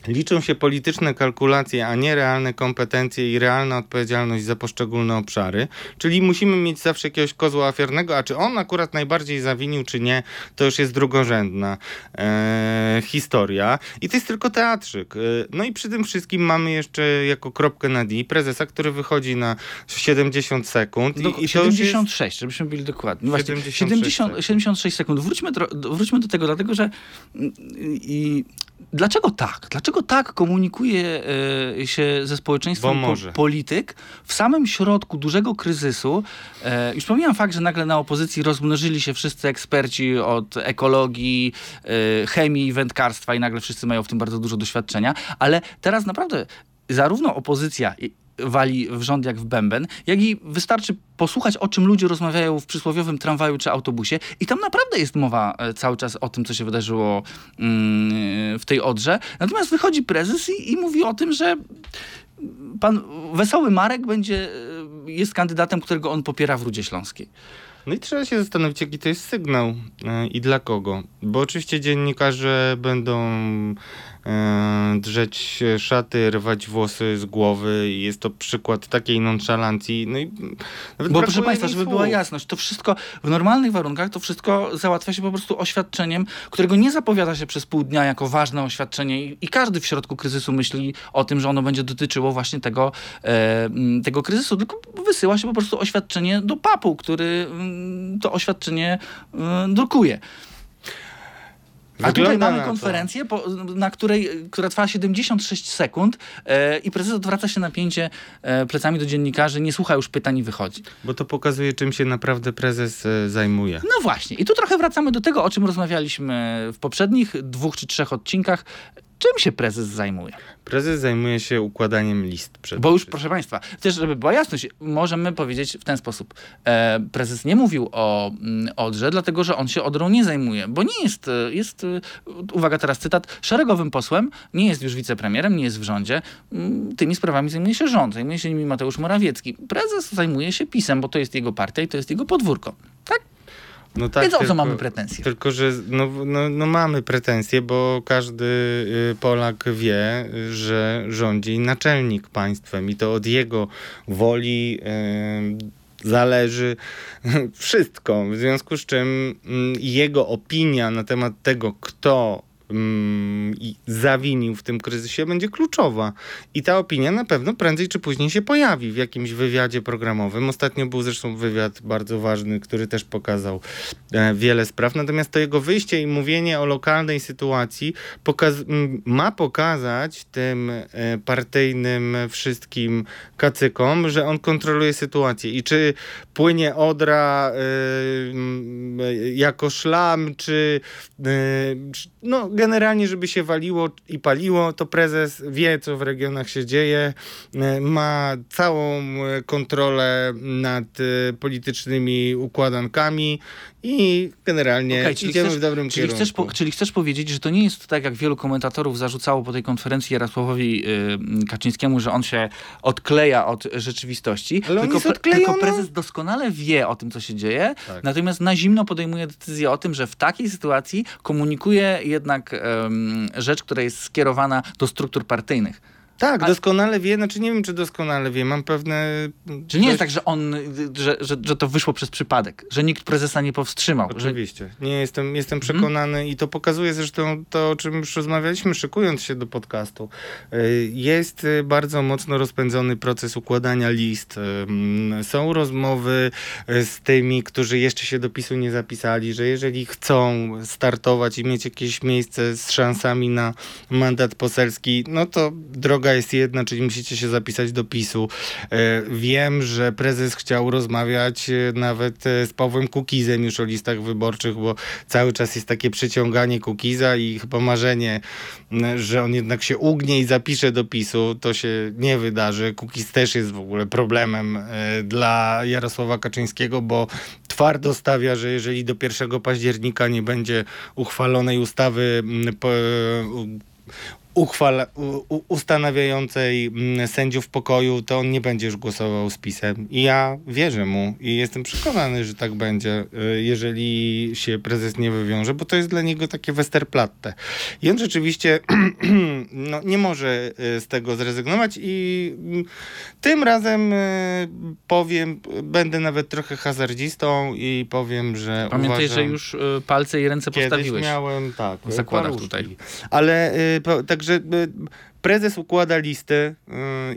Speaker 3: Liczą się polityczne kalkulacje, a nie realne kompetencje i realna odpowiedzialność za poszczególne obszary. Czyli musimy mieć zawsze jakiegoś kozła ofiarnego, a czy on akurat najbardziej zawinił, czy nie, to już jest drugorzędna e, historia. I to jest tylko teatrzyk. E, no i przy tym wszystkim mamy jeszcze jako kropkę na D prezesa, który wychodzi na 70 sekund.
Speaker 2: Do, I, 76, jest... żebyśmy byli dokładni. Właśnie, 76, 70, sekund. 76 sekund. Wróćmy, wróćmy do tego, dlatego że i Dlaczego tak? Dlaczego tak komunikuje e, się ze społeczeństwem po, polityk w samym środku dużego kryzysu? E, już pomijam fakt, że nagle na opozycji rozmnożyli się wszyscy eksperci od ekologii, e, chemii, wędkarstwa i nagle wszyscy mają w tym bardzo dużo doświadczenia, ale teraz naprawdę zarówno opozycja wali w rząd jak w bęben, jak i wystarczy posłuchać, o czym ludzie rozmawiają w przysłowiowym tramwaju czy autobusie i tam naprawdę jest mowa e, cały czas o tym, co się wydarzyło mm, w tej Odrze. Natomiast wychodzi prezes i, i mówi o tym, że pan Wesoły Marek będzie, e, jest kandydatem, którego on popiera w Rudzie Śląskiej.
Speaker 3: No i trzeba się zastanowić, jaki to jest sygnał e, i dla kogo. Bo oczywiście dziennikarze będą drzeć szaty, rwać włosy z głowy i jest to przykład takiej nonszalancji. No i
Speaker 2: Bo proszę Państwa, żeby była jasność, to wszystko w normalnych warunkach, to wszystko załatwia się po prostu oświadczeniem, którego nie zapowiada się przez pół dnia jako ważne oświadczenie i, i każdy w środku kryzysu myśli o tym, że ono będzie dotyczyło właśnie tego, e, tego kryzysu, tylko wysyła się po prostu oświadczenie do papu, który to oświadczenie e, drukuje. A tutaj mamy na konferencję, po, na której, która trwa 76 sekund e, i prezes odwraca się napięcie e, plecami do dziennikarzy, nie słucha już pytań i wychodzi.
Speaker 3: Bo to pokazuje, czym się naprawdę prezes e, zajmuje.
Speaker 2: No właśnie. I tu trochę wracamy do tego, o czym rozmawialiśmy w poprzednich dwóch czy trzech odcinkach. Czym się prezes zajmuje?
Speaker 3: Prezes zajmuje się układaniem list. Przed
Speaker 2: Bo już, proszę Państwa, też żeby była jasność, możemy powiedzieć w ten sposób. E, prezes nie mówił o mm, Odrze, dlatego że on się Odrą nie zajmuje, bo nie jest, e, jest, e, uwaga teraz cytat, szeregowym posłem, nie jest już wicepremierem, nie jest w rządzie. Mm, tymi sprawami zajmuje się rząd, zajmuje się nimi Mateusz Morawiecki. Prezes zajmuje się pisem, bo to jest jego partia i to jest jego podwórko. Tak? No tak, Więc o co mamy pretensje?
Speaker 3: Tylko, że no, no, no mamy pretensje, bo każdy y, Polak wie, że rządzi naczelnik państwem i to od jego woli y, zależy <laughs> wszystko. W związku z czym y, jego opinia na temat tego, kto mm, i zawinił w tym kryzysie, będzie kluczowa. I ta opinia na pewno prędzej czy później się pojawi w jakimś wywiadzie programowym. Ostatnio był zresztą wywiad bardzo ważny, który też pokazał e, wiele spraw. Natomiast to jego wyjście i mówienie o lokalnej sytuacji pokaz ma pokazać tym e, partyjnym wszystkim kacykom, że on kontroluje sytuację. I czy płynie Odra m, jako szlam, czy czy- no generalnie, żeby się waliło i paliło, to prezes wie, co w regionach się dzieje, e, ma całą e, kontrolę nad e, politycznymi układankami i generalnie
Speaker 2: czyli
Speaker 3: idziemy
Speaker 2: chcesz-
Speaker 3: w dobrym
Speaker 2: Czyli
Speaker 3: kierunku.
Speaker 2: chcesz, po, czyli chcesz powiedzieć, że to nie jest tak, jak wielu komentatorów zarzucało po tej konferencji Jarosławowi y, Kaczyńskiemu, że on się odkleja od rzeczywistości.
Speaker 3: Ale on
Speaker 2: tylko,
Speaker 3: odklejony.
Speaker 2: tylko prezes doskonale wie o tym, co się dzieje,
Speaker 3: Tak.
Speaker 2: natomiast na zimno podejmuje decyzję o tym, że w takiej sytuacji komunikuje jednak rzecz, która jest skierowana do struktur partyjnych.
Speaker 3: Tak,
Speaker 2: A-
Speaker 3: doskonale wie, znaczy nie wiem, czy doskonale wie, mam pewne...
Speaker 2: Czy nie jest tak, że on, że, że, że to wyszło przez przypadek, że nikt prezesa nie powstrzymał? Że,
Speaker 3: Oczywiście. Nie jestem, jestem
Speaker 2: Mhm.
Speaker 3: przekonany i to pokazuje zresztą to, o czym już rozmawialiśmy, szykując się do podcastu. Y, Jest y, bardzo mocno rozpędzony proces układania list. Ym, Są rozmowy y, z tymi, którzy jeszcze się do PiSu nie zapisali, że jeżeli chcą startować i mieć jakieś miejsce z szansami na mandat poselski, no to droga jest jedna, czyli musicie się zapisać do PiSu. E, Wiem, że prezes chciał rozmawiać e, nawet e, z Pawłem Kukizem już o listach wyborczych, bo cały czas jest takie przyciąganie Kukiza i chyba marzenie, że on jednak się ugnie i zapisze do PiSu, to się nie wydarzy. Kukiz też jest w ogóle problemem dla Jarosława Kaczyńskiego, bo twardo stawia, że jeżeli do 1 października nie będzie uchwalonej ustawy uchwal, u, ustanawiającej mm, sędziów pokoju, to on nie będzie już głosował z pisem. I ja wierzę mu i jestem przekonany, że tak będzie, y, jeżeli się prezes nie wywiąże, bo to jest dla niego takie Westerplatte. I on rzeczywiście <clears throat> no, nie może y, z tego zrezygnować i mm, tym razem y, powiem, będę nawet trochę hazardzistą i powiem, że
Speaker 2: Pamiętaj,
Speaker 3: uważam,
Speaker 2: że już palce i ręce postawiłeś.
Speaker 3: miałem, tak.
Speaker 2: w zakładach
Speaker 3: paluszki.
Speaker 2: tutaj.
Speaker 3: Ale po, także y, prezes układa listy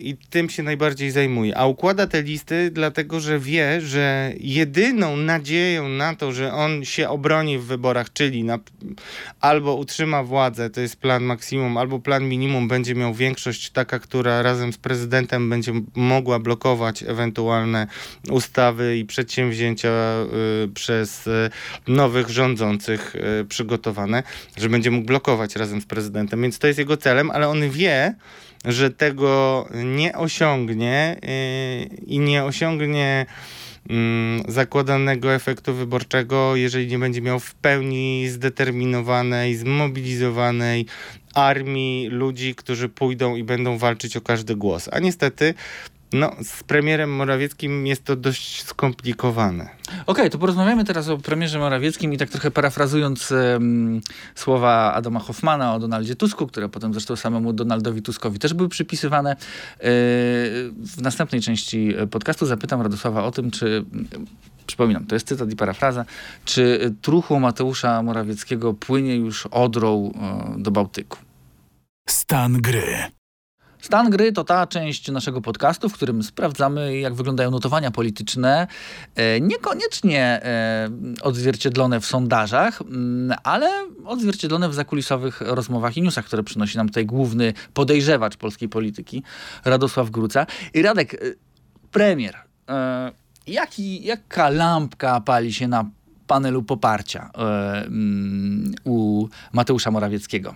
Speaker 3: i tym się najbardziej zajmuje. A układa te listy dlatego, że wie, że jedyną nadzieją na to, że on się obroni w wyborach, czyli na, albo utrzyma władzę, to jest plan maksimum, albo plan minimum, będzie miał większość taka, która razem z prezydentem będzie mogła blokować ewentualne ustawy i przedsięwzięcia y, przez y, nowych rządzących y, przygotowane, że będzie mógł blokować razem z prezydentem, więc to jest jego celem, ale on wie, że tego nie osiągnie y, i nie osiągnie mm, zakładanego efektu wyborczego, jeżeli nie będzie miał w pełni zdeterminowanej, zmobilizowanej armii ludzi, którzy pójdą i będą walczyć o każdy głos. A niestety no, z premierem Morawieckim jest to dość skomplikowane.
Speaker 2: Okej, to porozmawiamy teraz o premierze Morawieckim i tak trochę parafrazując em, słowa Adama Hoffmana o Donaldzie Tusku, które potem zresztą samemu Donaldowi Tuskowi też były przypisywane. E, w następnej części podcastu zapytam Radosława o tym, czy Przypominam, to jest cytat i parafraza. Czy truchło Mateusza Morawieckiego płynie już odrą e, do Bałtyku?
Speaker 1: Stan gry.
Speaker 2: Stan gry to ta część naszego podcastu, w którym sprawdzamy, jak wyglądają notowania polityczne, e, niekoniecznie e, odzwierciedlone w sondażach, mm, ale odzwierciedlone w zakulisowych rozmowach i newsach, które przynosi nam tutaj główny podejrzewacz polskiej polityki, Radosław Gruca. I Radek, e, premier, jaki, jaka lampka pali się na panelu poparcia mm, u Mateusza Morawieckiego?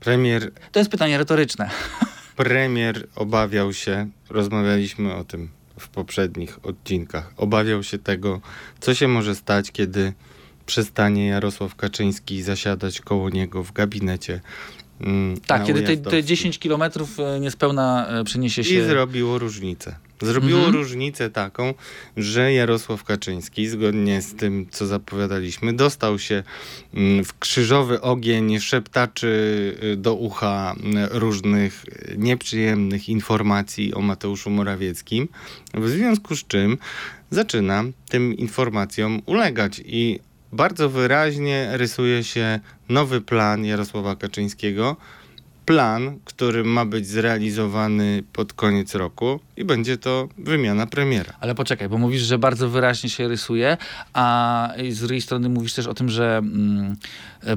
Speaker 3: Premier
Speaker 2: To jest pytanie retoryczne. <laughs>
Speaker 3: Premier obawiał się, rozmawialiśmy o tym w poprzednich odcinkach, obawiał się tego, co się może stać, kiedy przestanie Jarosław Kaczyński zasiadać koło niego w gabinecie. mm,
Speaker 2: Tak, kiedy te, te
Speaker 3: Ujazdowskiej.
Speaker 2: 10 kilometrów e, niespełna e, przeniesie
Speaker 3: I
Speaker 2: się...
Speaker 3: zrobiło różnicę. Zrobiło
Speaker 2: Mhm.
Speaker 3: różnicę taką, że Jarosław Kaczyński, zgodnie z tym, co zapowiadaliśmy, dostał się mm, w krzyżowy ogień szeptaczy y, do ucha mm, różnych y, nieprzyjemnych informacji o Mateuszu Morawieckim, w związku z czym zaczyna tym informacjom ulegać i bardzo wyraźnie rysuje się nowy plan Jarosława Kaczyńskiego, plan, który ma być zrealizowany pod koniec roku i będzie to wymiana premiera.
Speaker 2: Ale poczekaj, bo mówisz, że bardzo wyraźnie się rysuje, a z drugiej strony mówisz też o tym, że mm,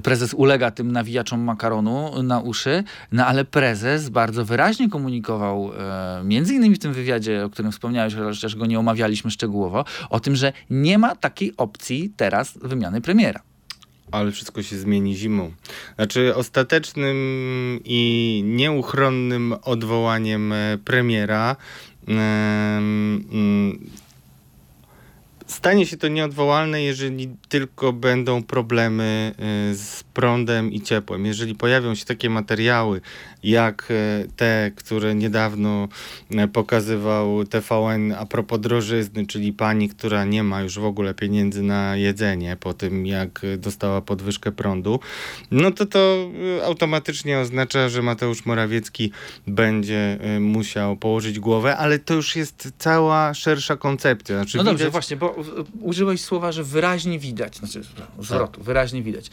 Speaker 2: prezes ulega tym nawijaczom makaronu na uszy, no ale prezes bardzo wyraźnie komunikował, e, między innymi w tym wywiadzie, o którym wspomniałeś, chociaż go nie omawialiśmy szczegółowo, o tym, że nie ma takiej opcji teraz wymiany premiera.
Speaker 3: Ale wszystko się zmieni zimą. Znaczy, ostatecznym i nieuchronnym odwołaniem e, premiera um, Stanie się to nieodwołalne, jeżeli tylko będą problemy y, z prądem i ciepłem. Jeżeli pojawią się takie materiały, jak y, te, które niedawno y, pokazywał TVN a propos drożyzny, czyli pani, która nie ma już w ogóle pieniędzy na jedzenie po tym, jak dostała podwyżkę prądu, no to to automatycznie oznacza, że Mateusz Morawiecki będzie musiał położyć głowę, ale to już jest cała szersza koncepcja.
Speaker 2: Znaczy, no dobrze, widać... właśnie, bo użyłeś słowa, że wyraźnie widać, znaczy zwrotu, tak. wyraźnie widać.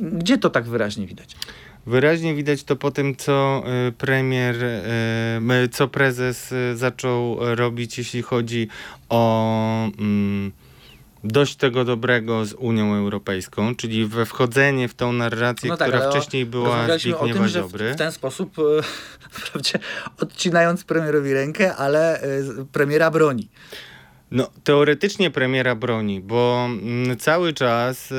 Speaker 2: Gdzie to tak wyraźnie widać?
Speaker 3: Wyraźnie widać to po tym, co y, premier, y, co prezes y, zaczął robić, jeśli chodzi o mm, dość tego dobrego z Unią Europejską, czyli we wchodzenie w tą narrację, no tak, która wcześniej była Zbigniewa tym, Ziobry.
Speaker 2: w ten sposób, <laughs> wprawdzie odcinając premierowi rękę, ale premiera broni.
Speaker 3: No, teoretycznie premiera broni, bo mm, cały czas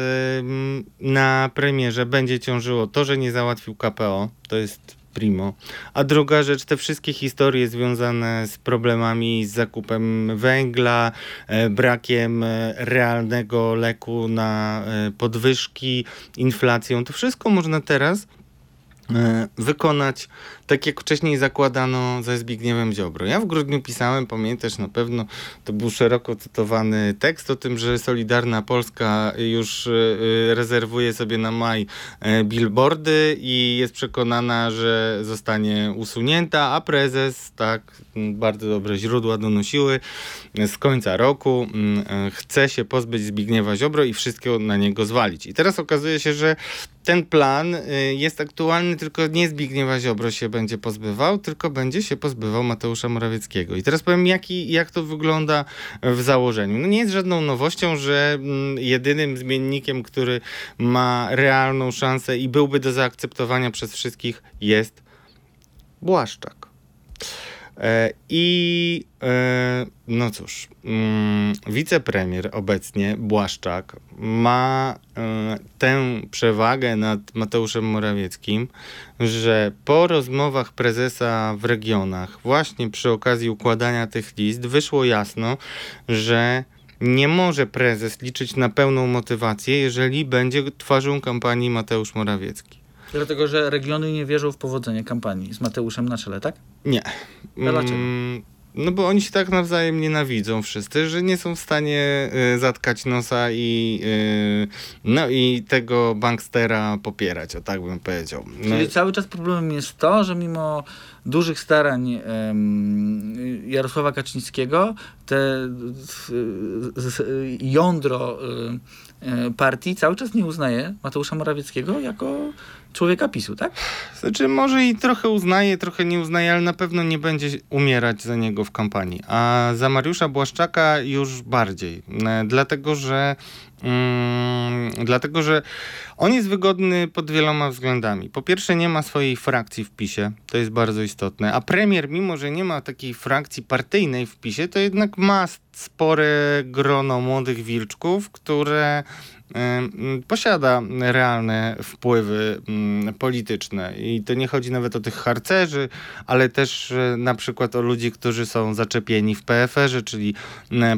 Speaker 3: na premierze będzie ciążyło to, że nie załatwił KPO, to jest primo. A druga rzecz, te wszystkie historie związane z problemami z zakupem węgla, e, brakiem e, realnego leku na e, podwyżki, inflacją, to wszystko można teraz wykonać tak jak wcześniej zakładano ze Zbigniewem Ziobro. Ja w grudniu pisałem, pamiętasz na pewno, to był szeroko cytowany tekst o tym, że Solidarna Polska już y, y, rezerwuje sobie na maj e, billboardy i jest przekonana, że zostanie usunięta, a prezes, tak, bardzo dobre źródła donosiły, z końca roku e, chce się pozbyć Zbigniewa Ziobro i wszystko na niego zwalić. I teraz okazuje się, że ten plan jest aktualny, tylko nie Zbigniewa Ziobro się będzie pozbywał, tylko będzie się pozbywał Mateusza Morawieckiego. I teraz powiem, jaki, jak to wygląda w założeniu. No nie jest żadną nowością, że mm, jedynym zmiennikiem, który ma realną szansę i byłby do zaakceptowania przez wszystkich jest Błaszczak. E, I e, no cóż, mm, wicepremier obecnie, Błaszczak, ma e, tę przewagę nad Mateuszem Morawieckim, że po rozmowach prezesa w regionach, właśnie przy okazji układania tych list, wyszło jasno, że nie może prezes liczyć na pełną motywację, jeżeli będzie twarzą kampanii Mateusz Morawiecki.
Speaker 2: Dlatego, że regiony nie wierzą w powodzenie kampanii z Mateuszem na czele, tak?
Speaker 3: Nie.
Speaker 2: dlaczego?
Speaker 3: Mm, no bo oni się tak nawzajem nienawidzą wszyscy, że nie są w stanie y, zatkać nosa i y, no i tego bankstera popierać, o tak bym powiedział.
Speaker 2: No. Czyli cały czas problemem jest to, że mimo dużych starań Jarosława Kaczyńskiego te jądro y, partii cały czas nie uznaje Mateusza Morawieckiego jako człowieka PiSu, tak?
Speaker 3: Znaczy, może i trochę uznaje, trochę nie uznaje, ale na pewno nie będzie umierać za niego w kampanii. A za Mariusza Błaszczaka już bardziej. E, dlatego, że mm, dlatego, że on jest wygodny pod wieloma względami. Po pierwsze, nie ma swojej frakcji w PiSie, to jest bardzo istotne. A premier, mimo że nie ma takiej frakcji partyjnej w PiSie, to jednak ma spore grono młodych wilczków, które posiada realne wpływy polityczne. I to nie chodzi nawet o tych harcerzy, ale też e, na przykład o ludzi, którzy są zaczepieni w PFR-ze, czyli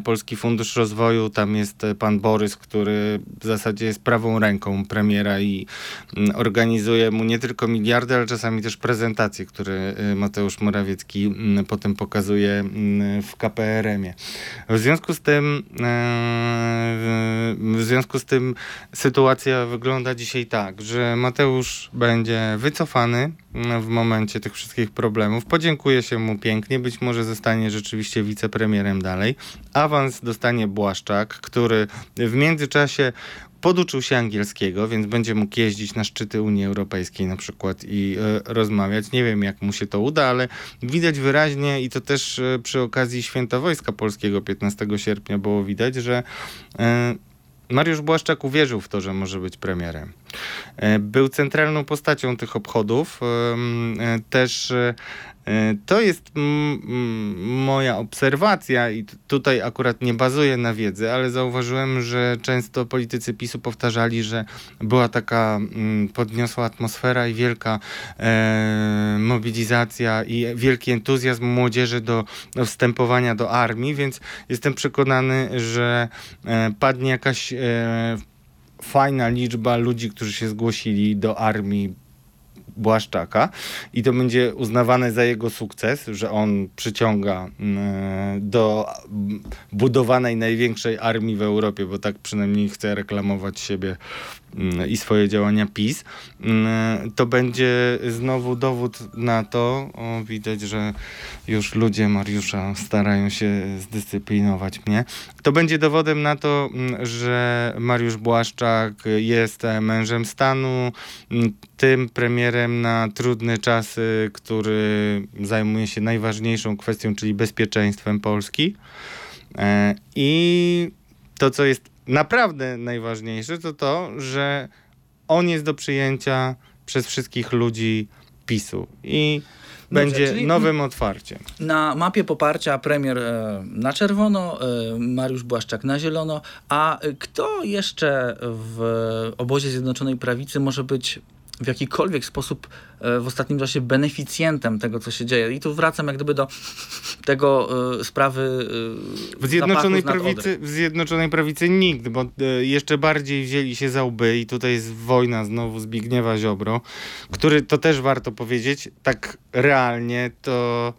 Speaker 3: Polski Fundusz Rozwoju. Tam jest e, pan Borys, który w zasadzie jest prawą ręką premiera i organizuje mu nie tylko miliardy, ale czasami też prezentacje, które e, Mateusz Morawiecki potem pokazuje w KPRM-ie. W związku z tym w związku z tym tym sytuacja wygląda dzisiaj tak, że Mateusz będzie wycofany w momencie tych wszystkich problemów. Podziękuję się mu pięknie, być może zostanie rzeczywiście wicepremierem dalej. Awans dostanie Błaszczak, który w międzyczasie poduczył się angielskiego, więc będzie mógł jeździć na szczyty Unii Europejskiej na przykład i e, rozmawiać. Nie wiem, jak mu się to uda, ale widać wyraźnie i to też e, przy okazji Święta Wojska Polskiego 15 sierpnia było widać, że e, Mariusz Błaszczak uwierzył w to, że może być premierem. E, Był centralną postacią tych obchodów. E, Też e, to jest moja obserwacja i tutaj akurat nie bazuję na wiedzy, ale zauważyłem, że często politycy PiSu powtarzali, że była taka podniosła atmosfera i wielka e, mobilizacja i wielki entuzjazm młodzieży do, do wstępowania do armii, więc jestem przekonany, że e, padnie jakaś e, fajna liczba ludzi, którzy się zgłosili do armii Błaszczaka i to będzie uznawane za jego sukces, że on przyciąga mm, do budowanej największej armii w Europie, bo tak przynajmniej chce reklamować siebie i swoje działania PiS, mm, to będzie znowu dowód na to, o, widać, że już ludzie Mariusza starają się zdyscyplinować mnie, to będzie dowodem na to, mm, że Mariusz Błaszczak jest mężem stanu, mm, tym premierem na trudne czasy, który zajmuje się najważniejszą kwestią, czyli bezpieczeństwem Polski. E, I to, co jest naprawdę najważniejsze, to to, że on jest do przyjęcia przez wszystkich ludzi PiSu i będzie
Speaker 2: czyli-
Speaker 3: nowym otwarciem.
Speaker 2: Na mapie poparcia premier e, na czerwono, e, Mariusz Błaszczak na zielono, a e, kto jeszcze w obozie Zjednoczonej Prawicy może być w jakikolwiek sposób e, w ostatnim czasie beneficjentem tego, co się dzieje? I tu wracam jak gdyby do tego e, sprawy e,
Speaker 3: W Zjednoczonej, prawicy, w Zjednoczonej Prawicy nikt, bo e, jeszcze bardziej wzięli się za łby i tutaj jest wojna znowu Zbigniewa Ziobro, który, to też warto powiedzieć, tak realnie to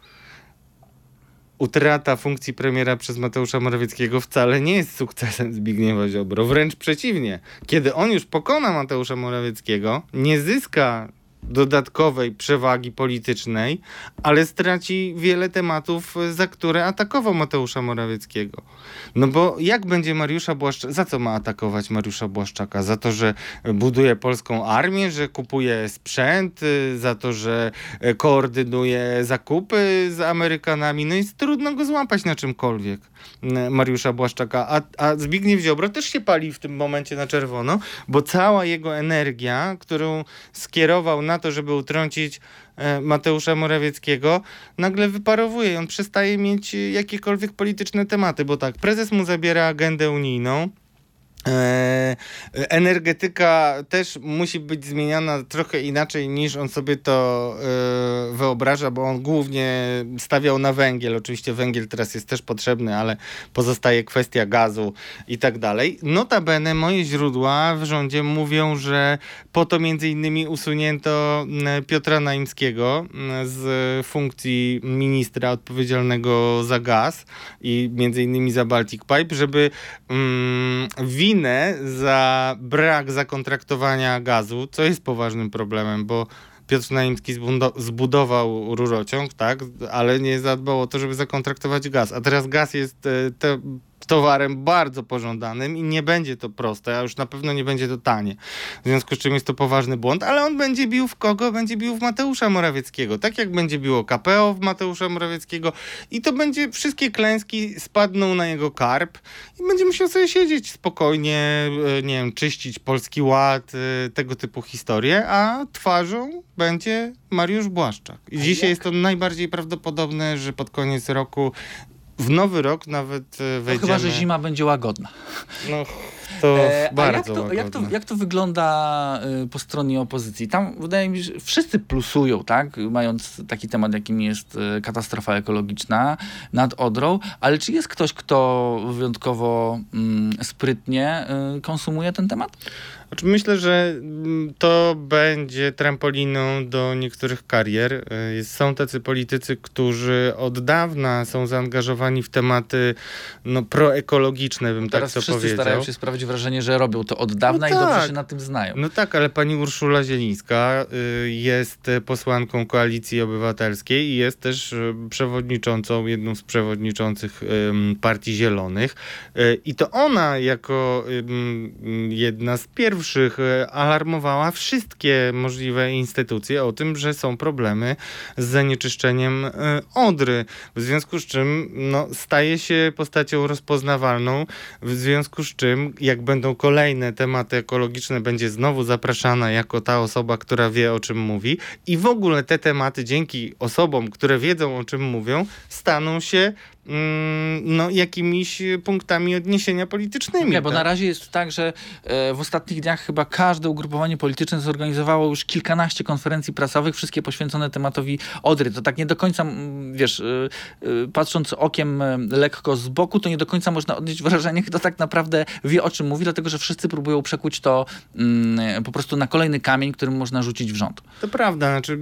Speaker 3: utrata funkcji premiera przez Mateusza Morawieckiego wcale nie jest sukcesem Zbigniewa Ziobro. Wręcz przeciwnie. Kiedy on już pokona Mateusza Morawieckiego, nie zyska dodatkowej przewagi politycznej, ale straci wiele tematów, za które atakował Mateusza Morawieckiego. No bo jak będzie Mariusza Błaszczaka, za co ma atakować Mariusza Błaszczaka? Za to, że buduje polską armię, że kupuje sprzęt, za to, że koordynuje zakupy z Amerykanami. No jest trudno go złapać na czymkolwiek. n- Mariusza Błaszczaka, a, a Zbigniew Ziobro też się pali w tym momencie na czerwono, bo cała jego energia, którą skierował na to, żeby utrącić e, Mateusza Morawieckiego, nagle wyparowuje i on przestaje mieć e, jakiekolwiek polityczne tematy, bo tak, prezes mu zabiera agendę unijną, energetyka też musi być zmieniana trochę inaczej niż on sobie to e, wyobraża, bo on głównie stawiał na węgiel. Oczywiście węgiel teraz jest też potrzebny, ale pozostaje kwestia gazu i tak dalej. Notabene moje źródła w rządzie mówią, że po to między innymi usunięto Piotra Naimskiego z funkcji ministra odpowiedzialnego za gaz i między innymi za Baltic Pipe, żeby mm, winę za brak zakontraktowania gazu, co jest poważnym problemem, bo Piotr Naimski zbudował rurociąg, tak, ale nie zadbał o to, żeby zakontraktować gaz. A teraz gaz jest e, te, towarem bardzo pożądanym i nie będzie to proste, a już na pewno nie będzie to tanie. W związku z czym jest to poważny błąd, ale on będzie bił w kogo? Będzie bił w Mateusza Morawieckiego. Tak jak będzie biło KPO w Mateusza Morawieckiego i to będzie, wszystkie klęski spadną na jego karp i będzie musiał sobie siedzieć spokojnie, e, nie wiem, czyścić Polski Ład, e, tego typu historie, a twarzą będzie Mariusz Błaszczak. I dzisiaj jest to najbardziej prawdopodobne, że pod koniec roku w nowy rok nawet e,
Speaker 2: No,
Speaker 3: wejdziemy.
Speaker 2: chyba, że zima będzie łagodna.
Speaker 3: No, to
Speaker 2: E,
Speaker 3: bardzo
Speaker 2: jak to, jak, to, jak to wygląda y, po stronie opozycji? Tam wydaje mi się, że wszyscy plusują, tak? Mając taki temat, jakim jest y, katastrofa ekologiczna nad Odrą, ale czy jest ktoś, kto wyjątkowo mm, sprytnie y, konsumuje ten temat?
Speaker 3: Myślę, że mm, to będzie trampoliną do niektórych karier. Y, Są tacy politycy, którzy od dawna są zaangażowani w tematy no, proekologiczne, bym
Speaker 2: Teraz
Speaker 3: tak to
Speaker 2: wszyscy
Speaker 3: powiedział.
Speaker 2: starają się sprawić wrażenie, że robią to od dawna
Speaker 3: No
Speaker 2: i dobrze
Speaker 3: tak.
Speaker 2: się na tym znają.
Speaker 3: No tak, ale pani Urszula Zielińska y, jest posłanką Koalicji Obywatelskiej i jest też y, przewodniczącą, jedną z przewodniczących Partii Zielonych. I to ona jako jedna z pierwszych y, alarmowała wszystkie możliwe instytucje o tym, że są problemy z zanieczyszczeniem y, Odry. W związku z czym no, staje się postacią rozpoznawalną, w związku z czym jak będą kolejne tematy ekologiczne, będzie znowu zapraszana jako ta osoba, która wie o czym mówi i w ogóle te tematy dzięki osobom, które wiedzą o czym mówią, staną się no, jakimiś punktami odniesienia politycznymi.
Speaker 2: Nie, bo
Speaker 3: tak?
Speaker 2: na razie jest tak, że e, w ostatnich dniach chyba każde ugrupowanie polityczne zorganizowało już kilkanaście konferencji prasowych, wszystkie poświęcone tematowi Odry. To tak nie do końca, mm, wiesz, e, e, patrząc okiem lekko z boku, to nie do końca można odnieść wrażenie, kto tak naprawdę wie o czym mówi, dlatego że wszyscy próbują przekuć to mm, po prostu na kolejny kamień, którym można rzucić w rząd.
Speaker 3: To prawda, znaczy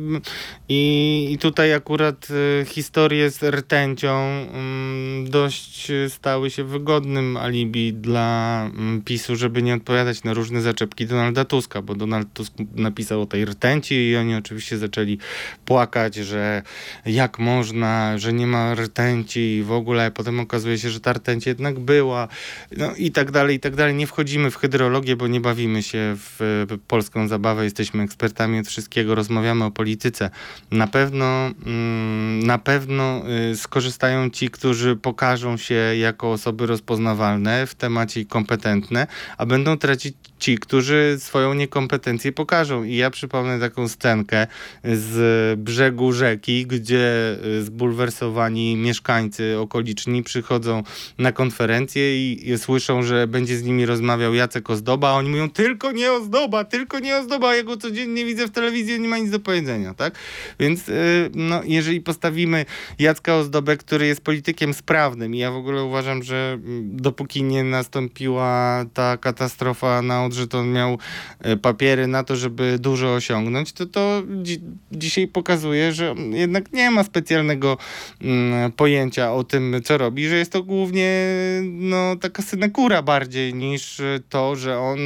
Speaker 3: i, i tutaj akurat historie z rtęcią mm, dość y, stały się wygodnym alibi dla mm, PiSu, żeby nie odpowiadać na różne zaczepki Donalda Tuska, bo Donald Tusk napisał o tej rtęci i oni oczywiście zaczęli płakać, że jak można, że nie ma rtęci i w ogóle, potem okazuje się, że ta rtęć jednak była, no i tak dalej, i tak dalej. Nie wchodzimy w hydrologię, bo nie bawimy się w polską zabawę, jesteśmy ekspertami od wszystkiego, rozmawiamy o polityce. Na pewno, mm, na pewno y, skorzystają ci, którzy pokażą się jako osoby rozpoznawalne w temacie i kompetentne, a będą tracić ci, którzy swoją niekompetencję pokażą. I ja przypomnę taką scenkę z brzegu rzeki, gdzie y, zbulwersowani mieszkańcy okoliczni przychodzą na konferencję i, i słyszą, że będzie z nimi rozmawiał Jacek Ozdoba, a oni mówią tylko nie Ozdoba, tylko nie Ozdoba, ja go codziennie widzę w telewizji, nie ma nic do powiedzenia, tak? Więc y, no, jeżeli postawimy Jacka Ozdobę, który jest politykiem sprawnym. I ja w ogóle uważam, że mm, dopóki nie nastąpiła ta katastrofa na Odrze, to on miał y, papiery na to, żeby dużo osiągnąć, to to dzi dzisiaj pokazuje, że jednak nie ma specjalnego mm, pojęcia o tym, co robi, że jest to głównie no, taka synekura bardziej niż to, że on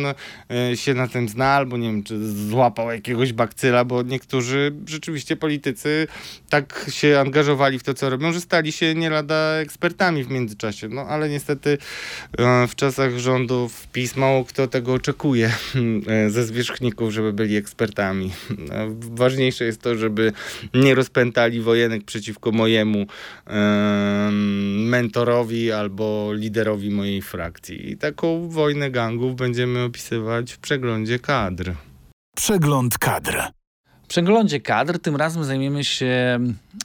Speaker 3: y, się na tym zna, albo nie wiem, czy złapał jakiegoś bakcyla, bo niektórzy rzeczywiście politycy tak się angażowali w to, co robią, że stali się nie lada ekspertami w międzyczasie. No ale niestety e, w czasach rządów PiS mało kto tego oczekuje <laughs> e, ze zwierzchników, żeby byli ekspertami. E, Ważniejsze jest to, żeby nie rozpętali wojenek przeciwko mojemu em, mentorowi albo liderowi mojej frakcji. I taką wojnę gangów będziemy opisywać w przeglądzie kadr.
Speaker 1: Przegląd kadr.
Speaker 2: W przeglądzie kadr tym razem zajmiemy się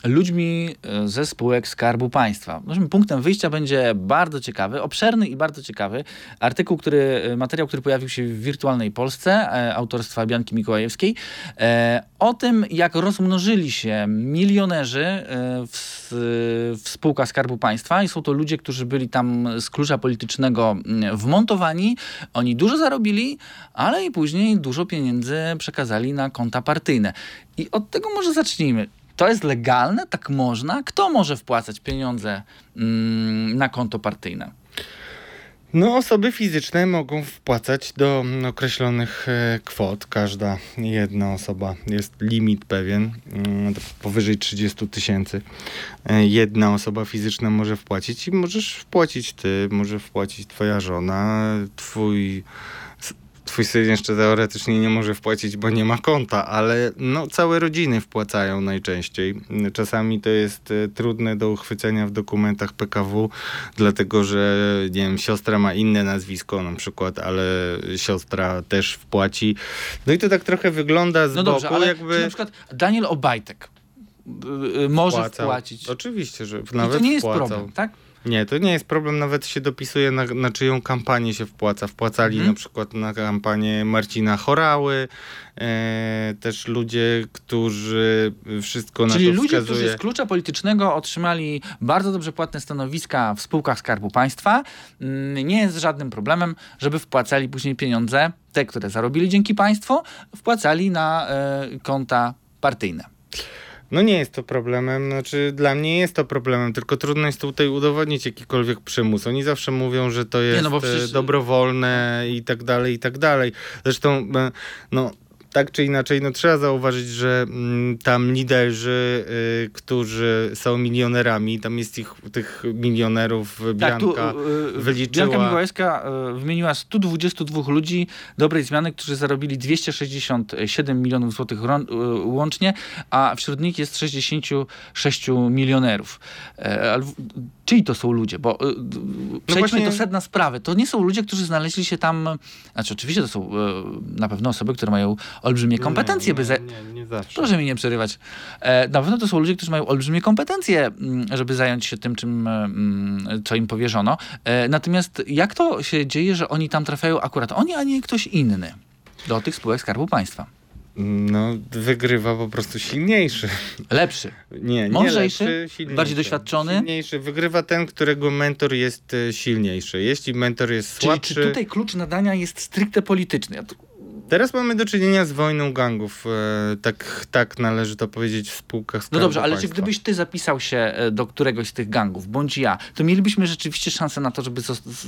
Speaker 2: ludźmi e, ze spółek Skarbu Państwa. Naszym punktem wyjścia będzie bardzo ciekawy, obszerny i bardzo ciekawy artykuł, który, e, materiał, który pojawił się w Wirtualnej Polsce e, autorstwa Bianki Mikołajewskiej o tym, jak rozmnożyli się milionerzy w, w spółkach Skarbu Państwa i są to ludzie, którzy byli tam z klucza politycznego mm, wmontowani. Oni dużo zarobili, ale i później dużo pieniędzy przekazali na konta partyjne. I od tego może zacznijmy. To jest legalne? Tak można? Kto może wpłacać pieniądze mm, na konto partyjne?
Speaker 3: No, osoby fizyczne mogą wpłacać do określonych e, kwot. Każda jedna osoba jest limit pewien, mm, powyżej 30 tysięcy. E, Jedna osoba fizyczna może wpłacić i możesz wpłacić ty, może wpłacić twoja żona, twój. Twój syn jeszcze teoretycznie nie może wpłacić, bo nie ma konta, ale no, całe rodziny wpłacają najczęściej. Czasami to jest e, trudne do uchwycenia w dokumentach PKW, dlatego że nie wiem, siostra ma inne nazwisko na przykład, ale siostra też wpłaci. No i to tak trochę wygląda z
Speaker 2: No dobrze,
Speaker 3: boku,
Speaker 2: ale
Speaker 3: jakby
Speaker 2: na przykład Daniel Obajtek y, y, może
Speaker 3: wpłacał.
Speaker 2: wpłacić.
Speaker 3: Oczywiście, że
Speaker 2: I
Speaker 3: nawet
Speaker 2: to nie jest
Speaker 3: wpłacał.
Speaker 2: problem, tak?
Speaker 3: Nie, to nie jest problem, nawet się dopisuje na, na czyją kampanię się wpłaca. Wpłacali
Speaker 2: Mhm.
Speaker 3: na przykład na kampanię Marcina Chorały, e, też ludzie, którzy wszystko
Speaker 2: Czyli
Speaker 3: na to
Speaker 2: ludzie,
Speaker 3: wskazuje.
Speaker 2: którzy z klucza politycznego otrzymali bardzo dobrze płatne stanowiska w spółkach Skarbu Państwa, mm, nie jest żadnym problemem, żeby wpłacali później pieniądze, te, które zarobili dzięki państwu, wpłacali na e, konta partyjne.
Speaker 3: No nie jest to problemem, znaczy dla mnie jest to problemem, tylko trudno jest tutaj udowodnić jakikolwiek przymus. Oni zawsze mówią, że to jest
Speaker 2: no bo przecież-
Speaker 3: e, dobrowolne i tak dalej, i tak dalej. Zresztą, e, no tak czy inaczej, no trzeba zauważyć, że mm, tam liderzy, y, którzy są milionerami, tam jest ich, tych milionerów
Speaker 2: Tak, tu
Speaker 3: Bianka
Speaker 2: e,
Speaker 3: wyliczyła...
Speaker 2: Bianka Mikołajska wymieniła 122 ludzi dobrej zmiany, którzy zarobili 267 milionów złotych łącznie, a wśród nich jest 66 milionerów. E, Czyj to są ludzie? Bo e, d- przejdźmy
Speaker 3: właśnie-
Speaker 2: do sedna sprawy. To nie są ludzie, którzy znaleźli się tam, znaczy oczywiście to są e, na pewno osoby, które mają olbrzymie kompetencje,
Speaker 3: nie,
Speaker 2: by
Speaker 3: nie, nie, nie zawsze.
Speaker 2: Proszę mi nie przerywać. E, na pewno to są ludzie, którzy mają olbrzymie kompetencje, mm, żeby zająć się tym, czym, mm, co im powierzono. E, natomiast jak to się dzieje, że oni tam trafiają akurat oni, a nie ktoś inny do tych spółek Skarbu Państwa?
Speaker 3: No, wygrywa po prostu silniejszy.
Speaker 2: Lepszy.
Speaker 3: Nie, nie
Speaker 2: Mądrzejszy?
Speaker 3: lepszy, silniejszy.
Speaker 2: Bardziej doświadczony?
Speaker 3: Silniejszy. Wygrywa ten, którego mentor jest e, silniejszy. Jeśli mentor jest
Speaker 2: Czyli
Speaker 3: słabszy...
Speaker 2: czy tutaj klucz nadania jest stricte polityczny? Ja tu-
Speaker 3: Teraz mamy do czynienia z wojną gangów. E, tak, tak należy to powiedzieć w spółkach
Speaker 2: No
Speaker 3: Skarbu
Speaker 2: dobrze, ale czy gdybyś ty zapisał się e, do któregoś z tych gangów, bądź ja, to mielibyśmy rzeczywiście szansę na to, żeby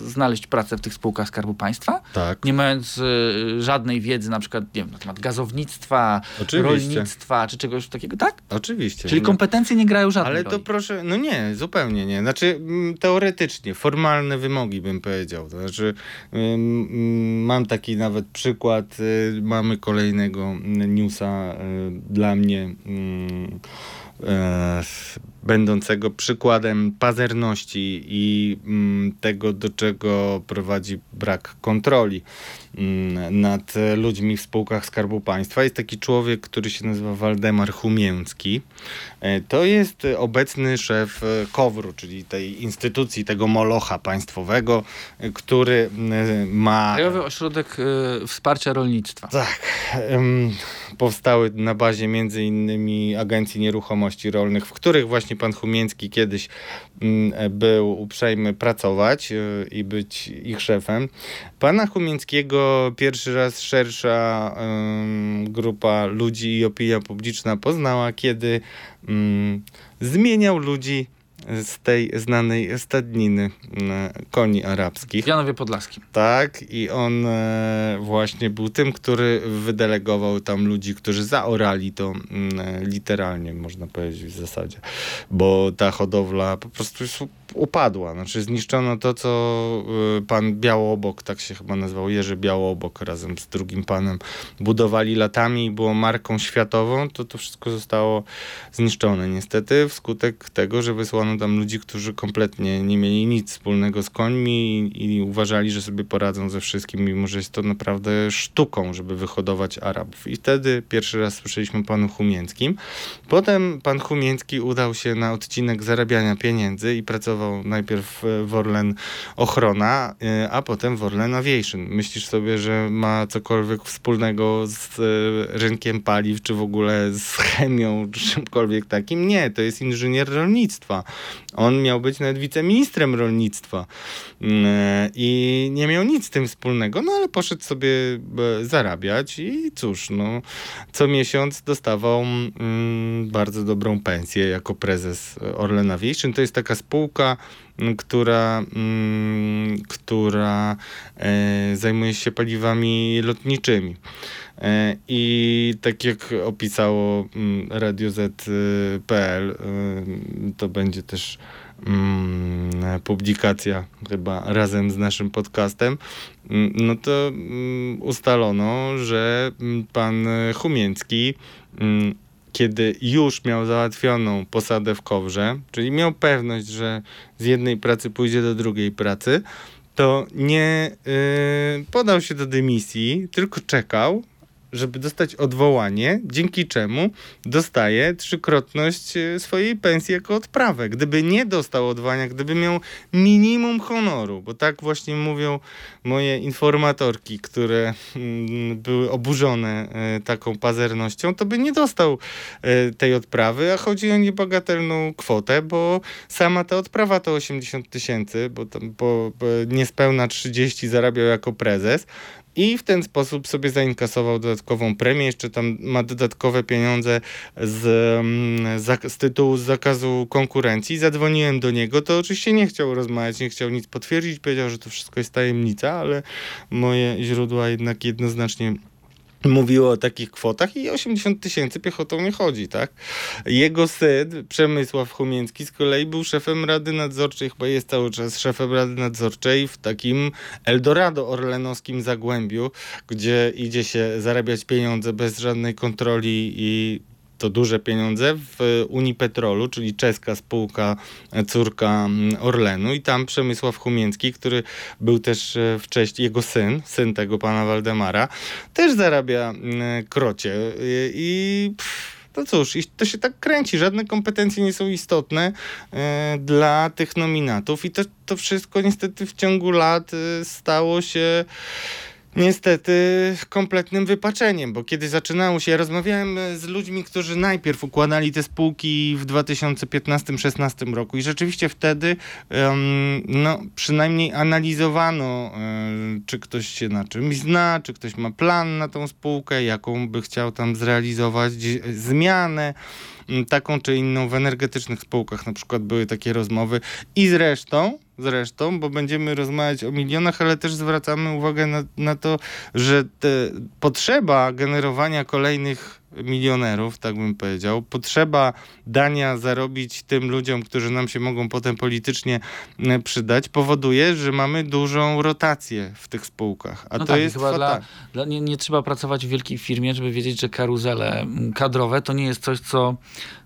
Speaker 2: znaleźć pracę w tych spółkach Skarbu Państwa?
Speaker 3: Tak.
Speaker 2: nie mając y, żadnej wiedzy na przykład nie wiem, na temat gazownictwa,
Speaker 3: Oczywiście.
Speaker 2: rolnictwa czy czegoś takiego, tak?
Speaker 3: Oczywiście.
Speaker 2: Czyli
Speaker 3: No.
Speaker 2: kompetencje nie grają żadnej
Speaker 3: Ale to
Speaker 2: roli.
Speaker 3: proszę, no nie, zupełnie nie. Znaczy mm, teoretycznie, formalne wymogi bym powiedział. To znaczy ym, ym, mam taki nawet przykład, y, mamy kolejnego mm, newsa y, dla mnie ym, e, będącego przykładem pazerności i mm, tego, do czego prowadzi brak kontroli mm, nad e, ludźmi w spółkach Skarbu Państwa. Jest taki człowiek, który się nazywa Waldemar Humięcki. E, To jest e, obecny szef e, KOWR-u, czyli tej instytucji, tego molocha państwowego, e, który e, ma...
Speaker 2: Krajowy Ośrodek y, Wsparcia Rolnictwa.
Speaker 3: Tak, powstały na bazie między innymi Agencji Nieruchomości Rolnych, w których właśnie pan Humięcki kiedyś mm, był uprzejmy pracować e, i być ich szefem. Pana Humięckiego pierwszy raz szersza grupa ludzi i opinia publiczna poznała, kiedy mm, zmieniał ludzi z tej znanej stadniny mm, koni arabskich.
Speaker 2: W Janowie Podlaskim.
Speaker 3: Tak, i on e, właśnie był tym, który wydelegował tam ludzi, którzy zaorali to mm, literalnie, można powiedzieć w zasadzie, bo ta hodowla po prostu już upadła. Znaczy zniszczono to, co e, pan Białobok, tak się chyba nazywał, Jerzy Białobok razem z drugim panem budowali latami i było marką światową, to to wszystko zostało zniszczone niestety wskutek tego, że wysłano tam ludzi, którzy kompletnie nie mieli nic wspólnego z końmi i, i uważali, że sobie poradzą ze wszystkim, mimo że jest to naprawdę sztuką, żeby wyhodować Arabów. I wtedy pierwszy raz słyszeliśmy o panu Humięckim. Potem pan Humięcki udał się na odcinek zarabiania pieniędzy i pracował najpierw w Orlen Ochrona, y, a potem w Orlen Aviation. Myślisz sobie, że ma cokolwiek wspólnego z y, rynkiem paliw, czy w ogóle z chemią, czy czymkolwiek takim? Nie, to jest inżynier rolnictwa. On miał być nawet wiceministrem rolnictwa Mm, i nie miał nic z tym wspólnego, no ale poszedł sobie e, zarabiać i cóż, no co miesiąc dostawał mm, bardzo dobrą pensję jako prezes Orlen Aviation. To jest taka spółka, która, mm, która e, zajmuje się paliwami lotniczymi. E, I tak jak opisało mm, Radio Z.pl, y, to będzie też mm, publikacja chyba razem z naszym podcastem, no to ustalono, że pan mm, kiedy już miał załatwioną posadę w Kowrze, czyli miał pewność, że z jednej pracy pójdzie do drugiej pracy, to nie y, podał się do dymisji, tylko czekał, żeby dostać odwołanie, dzięki czemu dostaje trzykrotność e, swojej pensji jako odprawę. Gdyby nie dostał odwołania, gdyby miał minimum honoru, bo tak właśnie mówią moje informatorki, które mm, były oburzone e, taką pazernością, to by nie dostał e, tej odprawy, a chodzi o niebagatelną kwotę, bo sama ta odprawa to 80 tysięcy, bo, tam, bo, bo niespełna 30 zarabiał jako prezes, i w ten sposób sobie zainkasował dodatkową premię. Jeszcze tam ma dodatkowe pieniądze z, mm, z tytułu zakazu konkurencji. Zadzwoniłem do niego, to oczywiście nie chciał rozmawiać, nie chciał nic potwierdzić, powiedział, że to wszystko jest tajemnica, ale moje źródła jednak jednoznacznie mówiło o takich kwotach i 80 tysięcy piechotą nie chodzi, tak? Jego syn, Przemysław Chomieński, z kolei był szefem Rady Nadzorczej, chyba jest cały czas szefem Rady Nadzorczej w takim Eldorado orlenowskim Zagłębiu, gdzie idzie się zarabiać pieniądze bez żadnej kontroli i to duże pieniądze w Unipetrolu, czyli czeska spółka, córka mm, Orlenu i tam Przemysław Chumięcki, który był też e, wcześniej, jego syn, syn tego pana Waldemara, też zarabia mm, krocie i... Pff, no cóż, to się tak kręci. Żadne kompetencje nie są istotne e, dla tych nominatów i to, to wszystko niestety w ciągu lat e, stało się niestety kompletnym wypaczeniem, bo kiedy zaczynało się, ja rozmawiałem z ludźmi, którzy najpierw układali te spółki w 2015-16 roku i rzeczywiście wtedy um, no, przynajmniej analizowano, um, czy ktoś się na czymś zna, czy ktoś ma plan na tą spółkę, jaką by chciał tam zrealizować zmianę taką czy inną w energetycznych spółkach. Na przykład były takie rozmowy i zresztą zresztą, bo będziemy rozmawiać o milionach, ale też zwracamy uwagę na, na to, że potrzeba generowania kolejnych milionerów, tak bym powiedział. Potrzeba dania zarobić tym ludziom, którzy nam się mogą potem politycznie e, przydać, powoduje, że mamy dużą rotację w tych spółkach. A
Speaker 2: no
Speaker 3: to
Speaker 2: tak,
Speaker 3: jest
Speaker 2: chyba dla, dla, nie, nie trzeba pracować w wielkiej firmie, żeby wiedzieć, że karuzele kadrowe to nie jest coś, co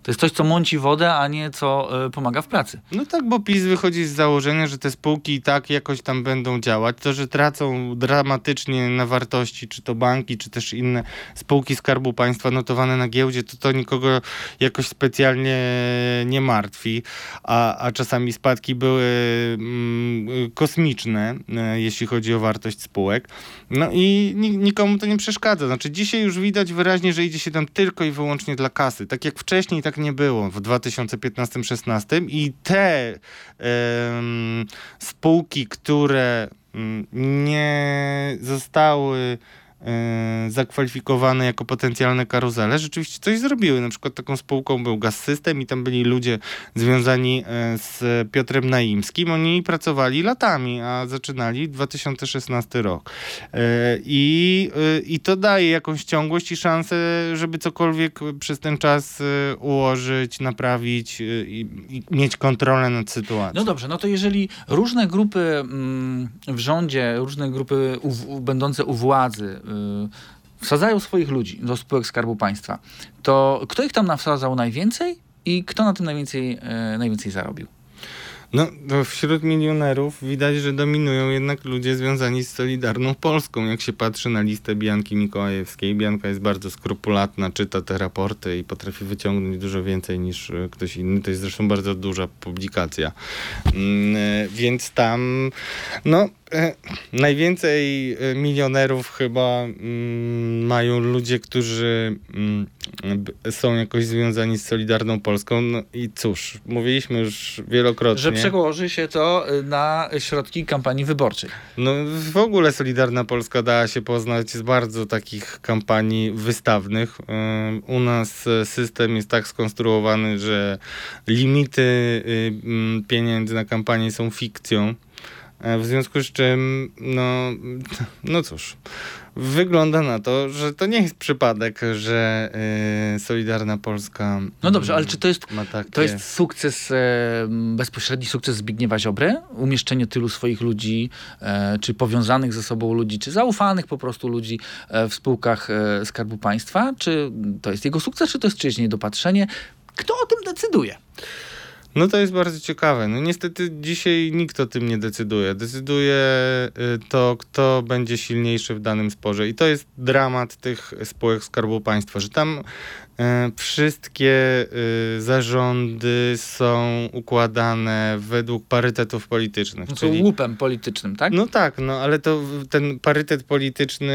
Speaker 2: to jest coś, co mąci wodę, a nie co y, pomaga w pracy.
Speaker 3: No tak, bo PiS wychodzi z założenia, że te spółki i tak jakoś tam będą działać. To, że tracą dramatycznie na wartości, czy to banki, czy też inne spółki Skarbu Państwa notowane na giełdzie, to to nikogo jakoś specjalnie nie martwi. A, a czasami spadki były mm, kosmiczne, y, jeśli chodzi o wartość spółek. No i nikomu to nie przeszkadza. Znaczy dzisiaj już widać wyraźnie, że idzie się tam tylko i wyłącznie dla kasy. Tak jak wcześniej, tak nie było w 2015-16 i te um, spółki, które um, nie zostały E, zakwalifikowane jako potencjalne karuzele, rzeczywiście coś zrobiły. Na przykład taką spółką był Gaz System i tam byli ludzie związani e, z Piotrem Naimskim. Oni pracowali latami, a zaczynali 2016 rok. E, I, I to daje jakąś ciągłość i szansę, żeby cokolwiek przez ten czas ułożyć, naprawić i, i mieć kontrolę nad sytuacją.
Speaker 2: No dobrze, no to jeżeli różne grupy mm, w rządzie, różne grupy u, będące u władzy wsadzają swoich ludzi do spółek Skarbu Państwa, to kto ich tam nawsadzał najwięcej i kto na tym najwięcej, y, najwięcej zarobił?
Speaker 3: No, wśród milionerów widać, że dominują jednak ludzie związani z Solidarną Polską. Jak się patrzy na listę Bianki Mikołajewskiej, Bianka jest bardzo skrupulatna, czyta te raporty i potrafi wyciągnąć dużo więcej niż e, ktoś inny. To jest zresztą bardzo duża publikacja. Mm, więc tam, no, najwięcej milionerów chyba mm, mają ludzie, którzy mm, są jakoś związani z Solidarną Polską. No i cóż, mówiliśmy już wielokrotnie.
Speaker 2: Że przełoży się to y, na środki kampanii wyborczej.
Speaker 3: No w ogóle Solidarna Polska dała się poznać z bardzo takich kampanii wystawnych. Y, u nas system jest tak skonstruowany, że limity y, mm, pieniędzy na kampanię są fikcją. W związku z czym, no, no cóż, wygląda na to, że to nie jest przypadek, że y, Solidarna Polska.
Speaker 2: No dobrze, ale czy to jest, takie... to jest sukces, e, bezpośredni sukces Zbigniewa Ziobry? Umieszczenie tylu swoich ludzi, e, czy powiązanych ze sobą ludzi, czy zaufanych po prostu ludzi e, w spółkach e, Skarbu Państwa? Czy to jest jego sukces, czy to jest czyjeś niedopatrzenie? Kto o tym decyduje?
Speaker 3: No to jest bardzo ciekawe. No niestety dzisiaj nikt o tym nie decyduje. Decyduje y, to, kto będzie silniejszy w danym sporze. I to jest dramat tych spółek Skarbu Państwa, że tam wszystkie y, zarządy są układane według parytetów politycznych.
Speaker 2: No, czyli łupem politycznym, tak?
Speaker 3: No tak, no ale to ten parytet polityczny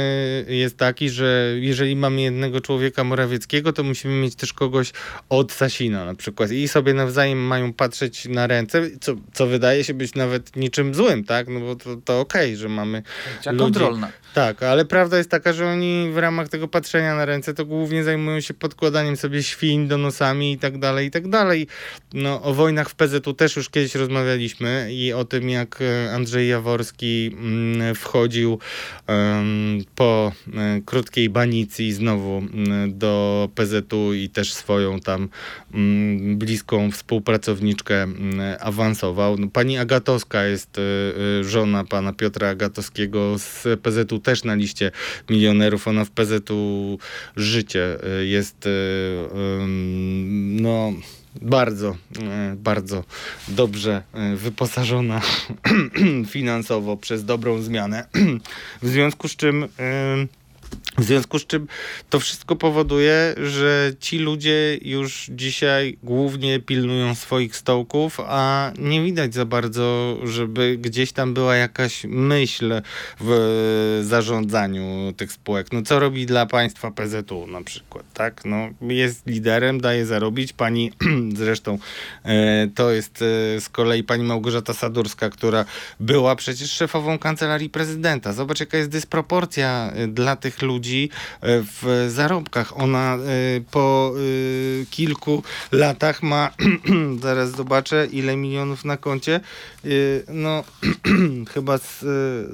Speaker 3: jest taki, że jeżeli mamy jednego człowieka Morawieckiego, to musimy mieć też kogoś od Sasina na przykład i sobie nawzajem mają patrzeć na ręce, co, co wydaje się być nawet niczym złym, tak? No bo to, to okej, okay, że mamy
Speaker 2: ludzi... kontrolna.
Speaker 3: Tak, ale prawda jest taka, że oni w ramach tego patrzenia na ręce to głównie zajmują się podkładaniem sobie świń do nosami i tak dalej, i tak dalej. No, o wojnach w PZU też już kiedyś rozmawialiśmy i o tym, jak e, Andrzej Jaworski mm, wchodził po um, krótkiej banicji znowu um, do PZU i też swoją tam mm, bliską współpracowniczkę awansował. No, pani Agatowska jest e, żona pana Piotra Agatowskiego z PZU też na liście milionerów. Ona w PZU życie y, jest y, no bardzo, y, bardzo dobrze wyposażona <clears throat> finansowo przez dobrą zmianę. <clears throat> w związku z czym w związku z czym to wszystko powoduje, że ci ludzie już dzisiaj głównie pilnują swoich stołków, a nie widać za bardzo, żeby gdzieś tam była jakaś myśl w zarządzaniu tych spółek. No co robi dla państwa PZU na przykład, tak? No jest liderem, daje zarobić. Pani <clears throat> zresztą e, to jest e, z kolei pani Małgorzata Sadurska, która była przecież szefową kancelarii prezydenta. Zobacz jaka jest dysproporcja e, dla tych ludzi e, w zarobkach. Ona e, po e, kilku latach ma, <clears throat> zaraz zobaczę ile milionów na koncie, no <clears throat> chyba z,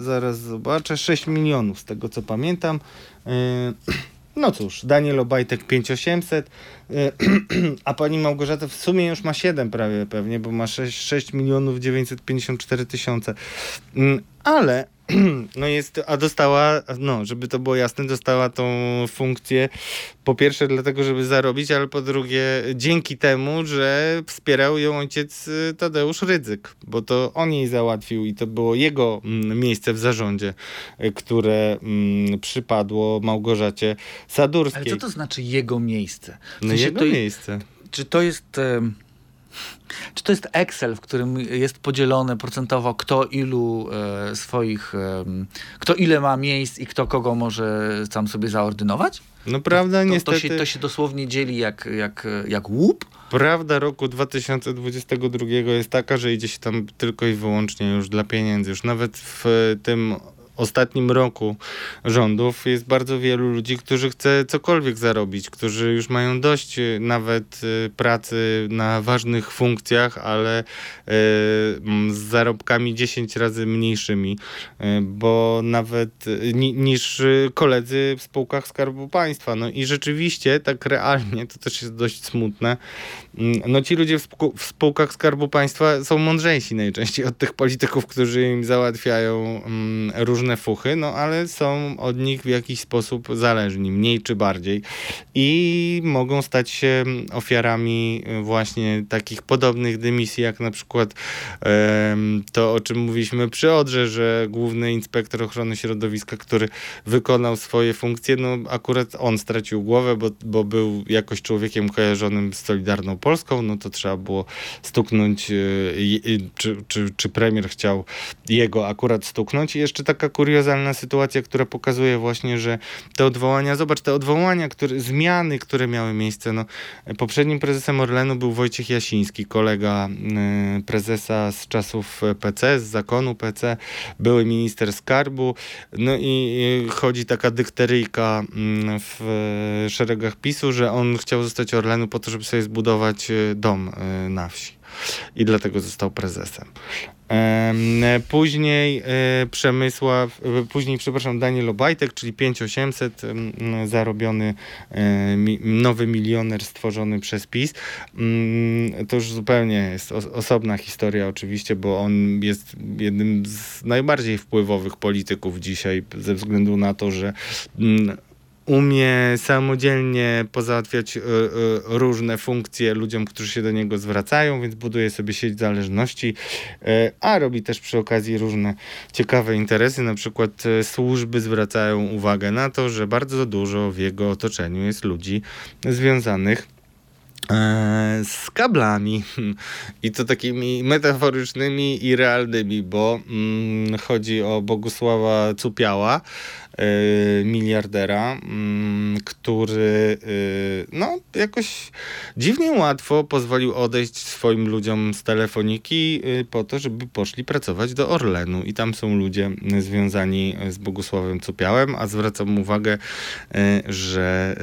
Speaker 3: zaraz zobaczę, 6 milionów z tego co pamiętam. <clears throat> No cóż, Daniel Obajtek 5800, a pani Małgorzata w sumie już ma 7 prawie pewnie, bo ma 6, 6 milionów 954 tysiące. Mm, ale <clears throat> no jest, a dostała, no, żeby to było jasne, dostała tą funkcję po pierwsze dlatego, żeby zarobić, ale po drugie dzięki temu, że wspierał ją ojciec y, Tadeusz Rydzyk, bo to on jej załatwił i to było jego mm, miejsce w zarządzie, y, które mm, przypadło Małgorzacie Sadurskiej.
Speaker 2: Ale co to znaczy jego miejsce?
Speaker 3: W no sensie no jego
Speaker 2: to,
Speaker 3: miejsce.
Speaker 2: Czy to jest... Czy to jest Excel, w którym jest podzielone procentowo, kto ilu e, swoich, e, kto ile ma miejsc i kto kogo może sam sobie zaordynować?
Speaker 3: No prawda,
Speaker 2: to, to,
Speaker 3: niestety.
Speaker 2: To się, to się dosłownie dzieli jak, jak, jak łup?
Speaker 3: Prawda roku 2022 jest taka, że idzie się tam tylko i wyłącznie już dla pieniędzy. Już nawet w tym ostatnim roku rządów jest bardzo wielu ludzi, którzy chce cokolwiek zarobić, którzy już mają dość y, nawet y, pracy na ważnych funkcjach, ale y, z zarobkami 10 razy mniejszymi, bo nawet niż koledzy w spółkach Skarbu Państwa. No i rzeczywiście tak realnie to też jest dość smutne. Mm, no ci ludzie w, w spółkach Skarbu Państwa są mądrzejsi najczęściej od tych polityków, którzy im załatwiają mm, różne różne fuchy, no ale są od nich w jakiś sposób zależni, mniej czy bardziej. I mogą stać się ofiarami właśnie takich podobnych dymisji, jak na przykład to, o czym mówiliśmy przy Odrze, że główny inspektor ochrony środowiska, który wykonał swoje funkcje, no akurat on stracił głowę, bo, bo był jakoś człowiekiem kojarzonym z Solidarną Polską, no to trzeba było stuknąć, yy, czy, czy, czy premier chciał jego akurat stuknąć. I jeszcze taka kuriozalna sytuacja, która pokazuje właśnie, że te odwołania, zobacz, te odwołania, które, zmiany, które miały miejsce, no, poprzednim prezesem Orlenu był Wojciech Jasiński, kolega y, prezesa z czasów PC, z zakonu PC, były minister skarbu, no i chodzi taka dykteryjka y, w szeregach PiSu, że on chciał zostać Orlenu po to, żeby sobie zbudować y, dom y, na wsi i dlatego został prezesem. Później e, Przemysław, e, później, przepraszam, Daniel Obajtek, czyli 5800, zarobiony e, nowy milioner stworzony przez PiS. Mm, to już zupełnie jest osobna historia oczywiście, bo on jest jednym z najbardziej wpływowych polityków dzisiaj ze względu na to, że mm, umie samodzielnie pozałatwiać e, e, różne funkcje ludziom, którzy się do niego zwracają, więc buduje sobie sieć zależności, e, a robi też przy okazji różne ciekawe interesy. Na przykład służby zwracają uwagę na to, że bardzo dużo w jego otoczeniu jest ludzi związanych z kablami. I to takimi metaforycznymi i realnymi, bo mm, chodzi o Bogusława Cupiała, Y, miliardera, mm, który y, no jakoś dziwnie łatwo pozwolił odejść swoim ludziom z telefoniki po to, żeby poszli pracować do Orlenu. I tam są ludzie związani z Bogusławem Cupiałem, a zwracam uwagę, że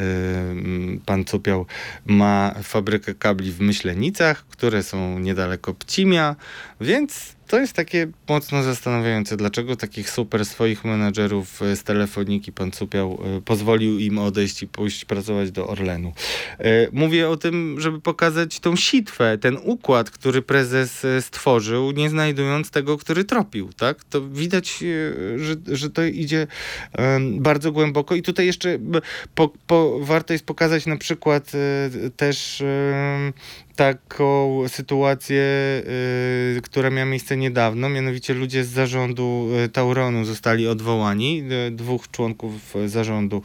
Speaker 3: pan Cupiał ma fabrykę kabli w Myślenicach, które są niedaleko Pcimia, więc to jest takie mocno zastanawiające, dlaczego takich super swoich menadżerów e, z telefoniki pan Cupiał e, pozwolił im odejść i pójść pracować do Orlenu. E, mówię o tym, żeby pokazać tą sitwę, ten układ, który prezes stworzył, nie znajdując tego, który tropił, tak? To widać, że, że to idzie bardzo głęboko i tutaj jeszcze po, po, warto jest pokazać na przykład też taką sytuację, y, która miała miejsce niedawno, mianowicie ludzie z zarządu y, Tauronu zostali odwołani. Y, dwóch członków zarządu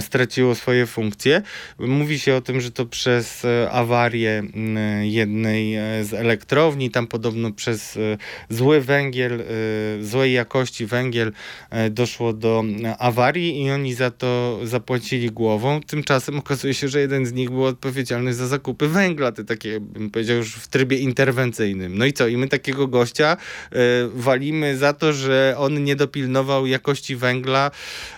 Speaker 3: straciło swoje funkcje. Mówi się o tym, że to przez awarię jednej z elektrowni, tam podobno przez zły węgiel, złej jakości węgiel doszło do awarii i oni za to zapłacili głową. Tymczasem okazuje się, że jeden z nich był odpowiedzialny za zakupy węgla. Te takie, bym powiedział, już w trybie interwencyjnym. No i co? I my takiego gościa y, walimy za to, że on nie dopilnował jakości węgla,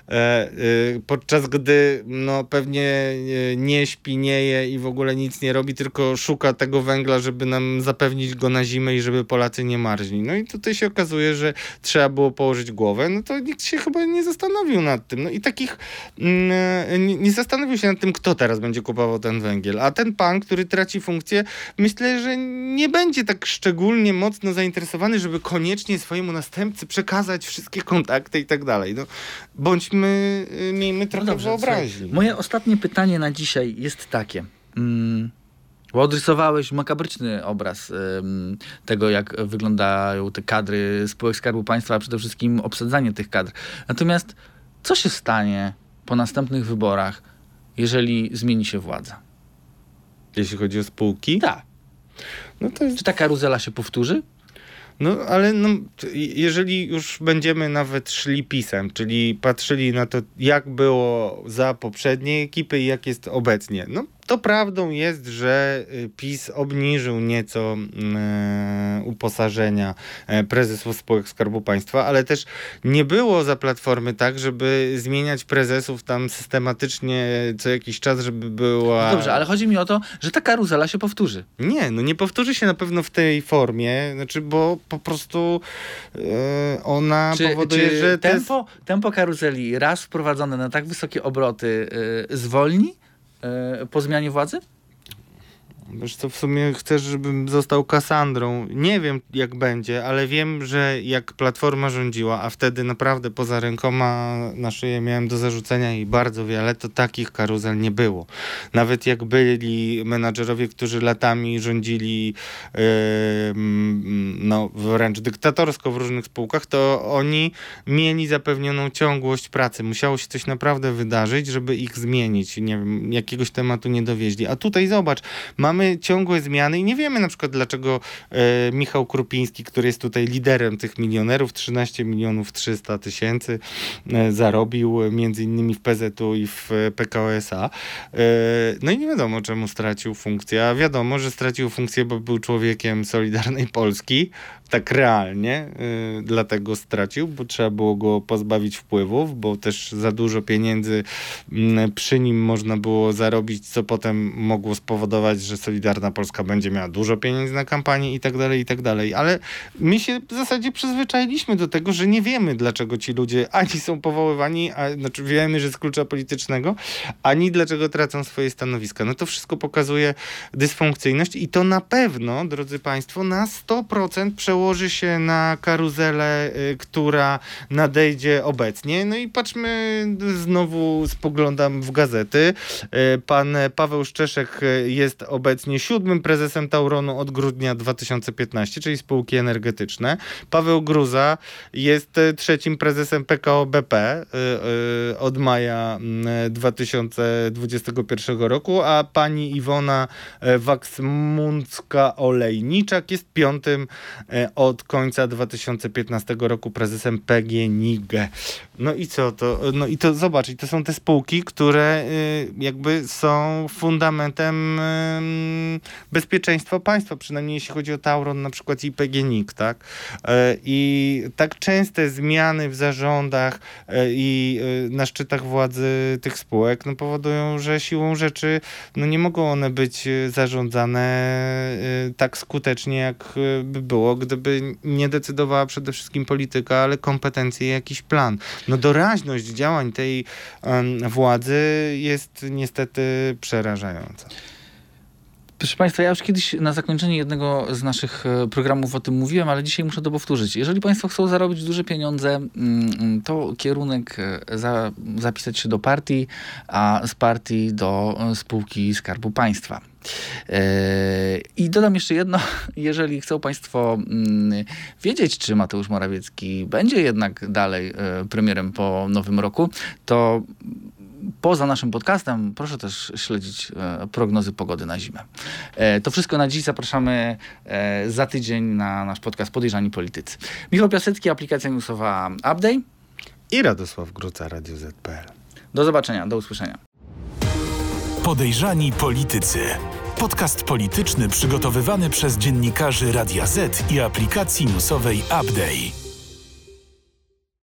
Speaker 3: e, y, podczas gdy no, pewnie nie śpi, nie je i w ogóle nic nie robi, tylko szuka tego węgla, żeby nam zapewnić go na zimę i żeby Polacy nie marzli. No i tutaj się okazuje, że trzeba było położyć głowę, no to nikt się chyba nie zastanowił nad tym. No i takich mm, nie, nie zastanowił się nad tym, kto teraz będzie kupował ten węgiel. A ten pan, który traci funkcję, myślę, że nie będzie tak szczególnie mocno zainteresowany, żeby koniecznie swojemu następcy przekazać wszystkie kontakty i tak dalej. No, bądźmy, y, miejmy trochę no dobrze, wyobraźni.
Speaker 2: Moje ostatnie pytanie na dzisiaj jest takie. Mm. Bo odrysowałeś makabryczny obraz um, tego, jak wyglądają te kadry spółek Skarbu Państwa, a przede wszystkim obsadzanie tych kadr. Natomiast co się stanie po następnych wyborach, jeżeli zmieni się władza?
Speaker 3: Jeśli chodzi o spółki?
Speaker 2: Tak. No to. Czy ta karuzela się powtórzy?
Speaker 3: No ale no, jeżeli już będziemy nawet szli pisem, czyli patrzyli na to, jak było za poprzedniej ekipy i jak jest obecnie, no to prawdą jest, że y, PiS obniżył nieco mm, e, uposażenia e, prezesów spółek Skarbu Państwa, ale też nie było za Platformy tak, żeby zmieniać prezesów tam systematycznie co jakiś czas, żeby była...
Speaker 2: No dobrze, ale chodzi mi o to, że ta karuzela się powtórzy.
Speaker 3: Nie, no nie powtórzy się na pewno w tej formie, znaczy, bo po prostu e, ona czy, powoduje, czy że...
Speaker 2: Tempo, jest... tempo karuzeli raz wprowadzone na tak wysokie obroty zwolni? E, po zmianie władzy?
Speaker 3: Wiesz co, w sumie chcesz, żebym został Kasandrą. Nie wiem, jak będzie, ale wiem, że jak Platforma rządziła, a wtedy naprawdę poza rękoma na szyję miałem do zarzucenia i bardzo wiele, to takich karuzel nie było. Nawet jak byli menadżerowie, którzy latami rządzili yy, no, wręcz dyktatorsko w różnych spółkach, to oni mieli zapewnioną ciągłość pracy. Musiało się coś naprawdę wydarzyć, żeby ich zmienić. Nie wiem, jakiegoś tematu nie dowieźli. A tutaj zobacz, mamy mamy ciągłe zmiany i nie wiemy na przykład dlaczego e, Michał Krupiński, który jest tutaj liderem tych milionerów, 13 milionów 300 tysięcy e, zarobił między innymi w PZU i w PKO SA. E, no i nie wiadomo czemu stracił funkcję, a wiadomo, że stracił funkcję, bo był człowiekiem Solidarnej Polski, tak realnie, y, dlatego stracił, bo trzeba było go pozbawić wpływów, bo też za dużo pieniędzy y, przy nim można było zarobić, co potem mogło spowodować, że Solidarna Polska będzie miała dużo pieniędzy na kampanię i tak dalej, i tak dalej. Ale my się w zasadzie przyzwyczailiśmy do tego, że nie wiemy, dlaczego ci ludzie ani są powoływani, a, znaczy wiemy, że z klucza politycznego, ani dlaczego tracą swoje stanowiska. No to wszystko pokazuje dysfunkcyjność i to na pewno, drodzy Państwo, na 100% przełoży się na karuzelę, y, która nadejdzie obecnie. No i patrzmy, znowu spoglądam w gazety. Y, Pan Paweł Szczeszek y, jest obecnie siódmym prezesem Tauronu od grudnia 2015, czyli spółki energetyczne. Paweł Gruza jest trzecim prezesem PKO BP od maja mm, 2021 roku, a pani Iwona Waksmundzka-Olejniczak jest piątym od końca 2015 roku prezesem PGNiG. No i co to? No i to zobacz, i to są te spółki, które y, jakby są fundamentem ym, bezpieczeństwa państwa, przynajmniej jeśli chodzi o Tauron na przykład i PGNiG, tak? E, I tak częste zmiany w zarządach i na szczytach władzy tych spółek no, powodują, że siłą rzeczy no, nie mogą one być zarządzane tak skutecznie, jak by było, gdyby nie decydowała przede wszystkim polityka, ale kompetencje i jakiś plan. No doraźność działań tej em, władzy jest niestety przerażająca.
Speaker 2: Proszę Państwa, ja już kiedyś na zakończenie jednego z naszych e, programów o tym mówiłem, ale dzisiaj muszę to powtórzyć. Jeżeli Państwo chcą zarobić duże pieniądze, mm, to kierunek e, za, zapisać się do partii, a z partii do e, spółki Skarbu Państwa. E, I dodam jeszcze jedno, <laughs> jeżeli chcą Państwo mm, wiedzieć, czy Mateusz Morawiecki będzie jednak dalej e, premierem po nowym roku, to poza naszym podcastem proszę też śledzić e, prognozy pogody na zimę. E, to wszystko na dziś. Zapraszamy e, za tydzień na nasz podcast Podejrzani Politycy. Michał Piasecki, aplikacja newsowa Update.
Speaker 3: I Radosław Gruca, Radio ZPL.
Speaker 2: Do zobaczenia, do usłyszenia.
Speaker 1: Podejrzani Politycy. Podcast polityczny przygotowywany przez dziennikarzy Radia Z i aplikacji newsowej Update.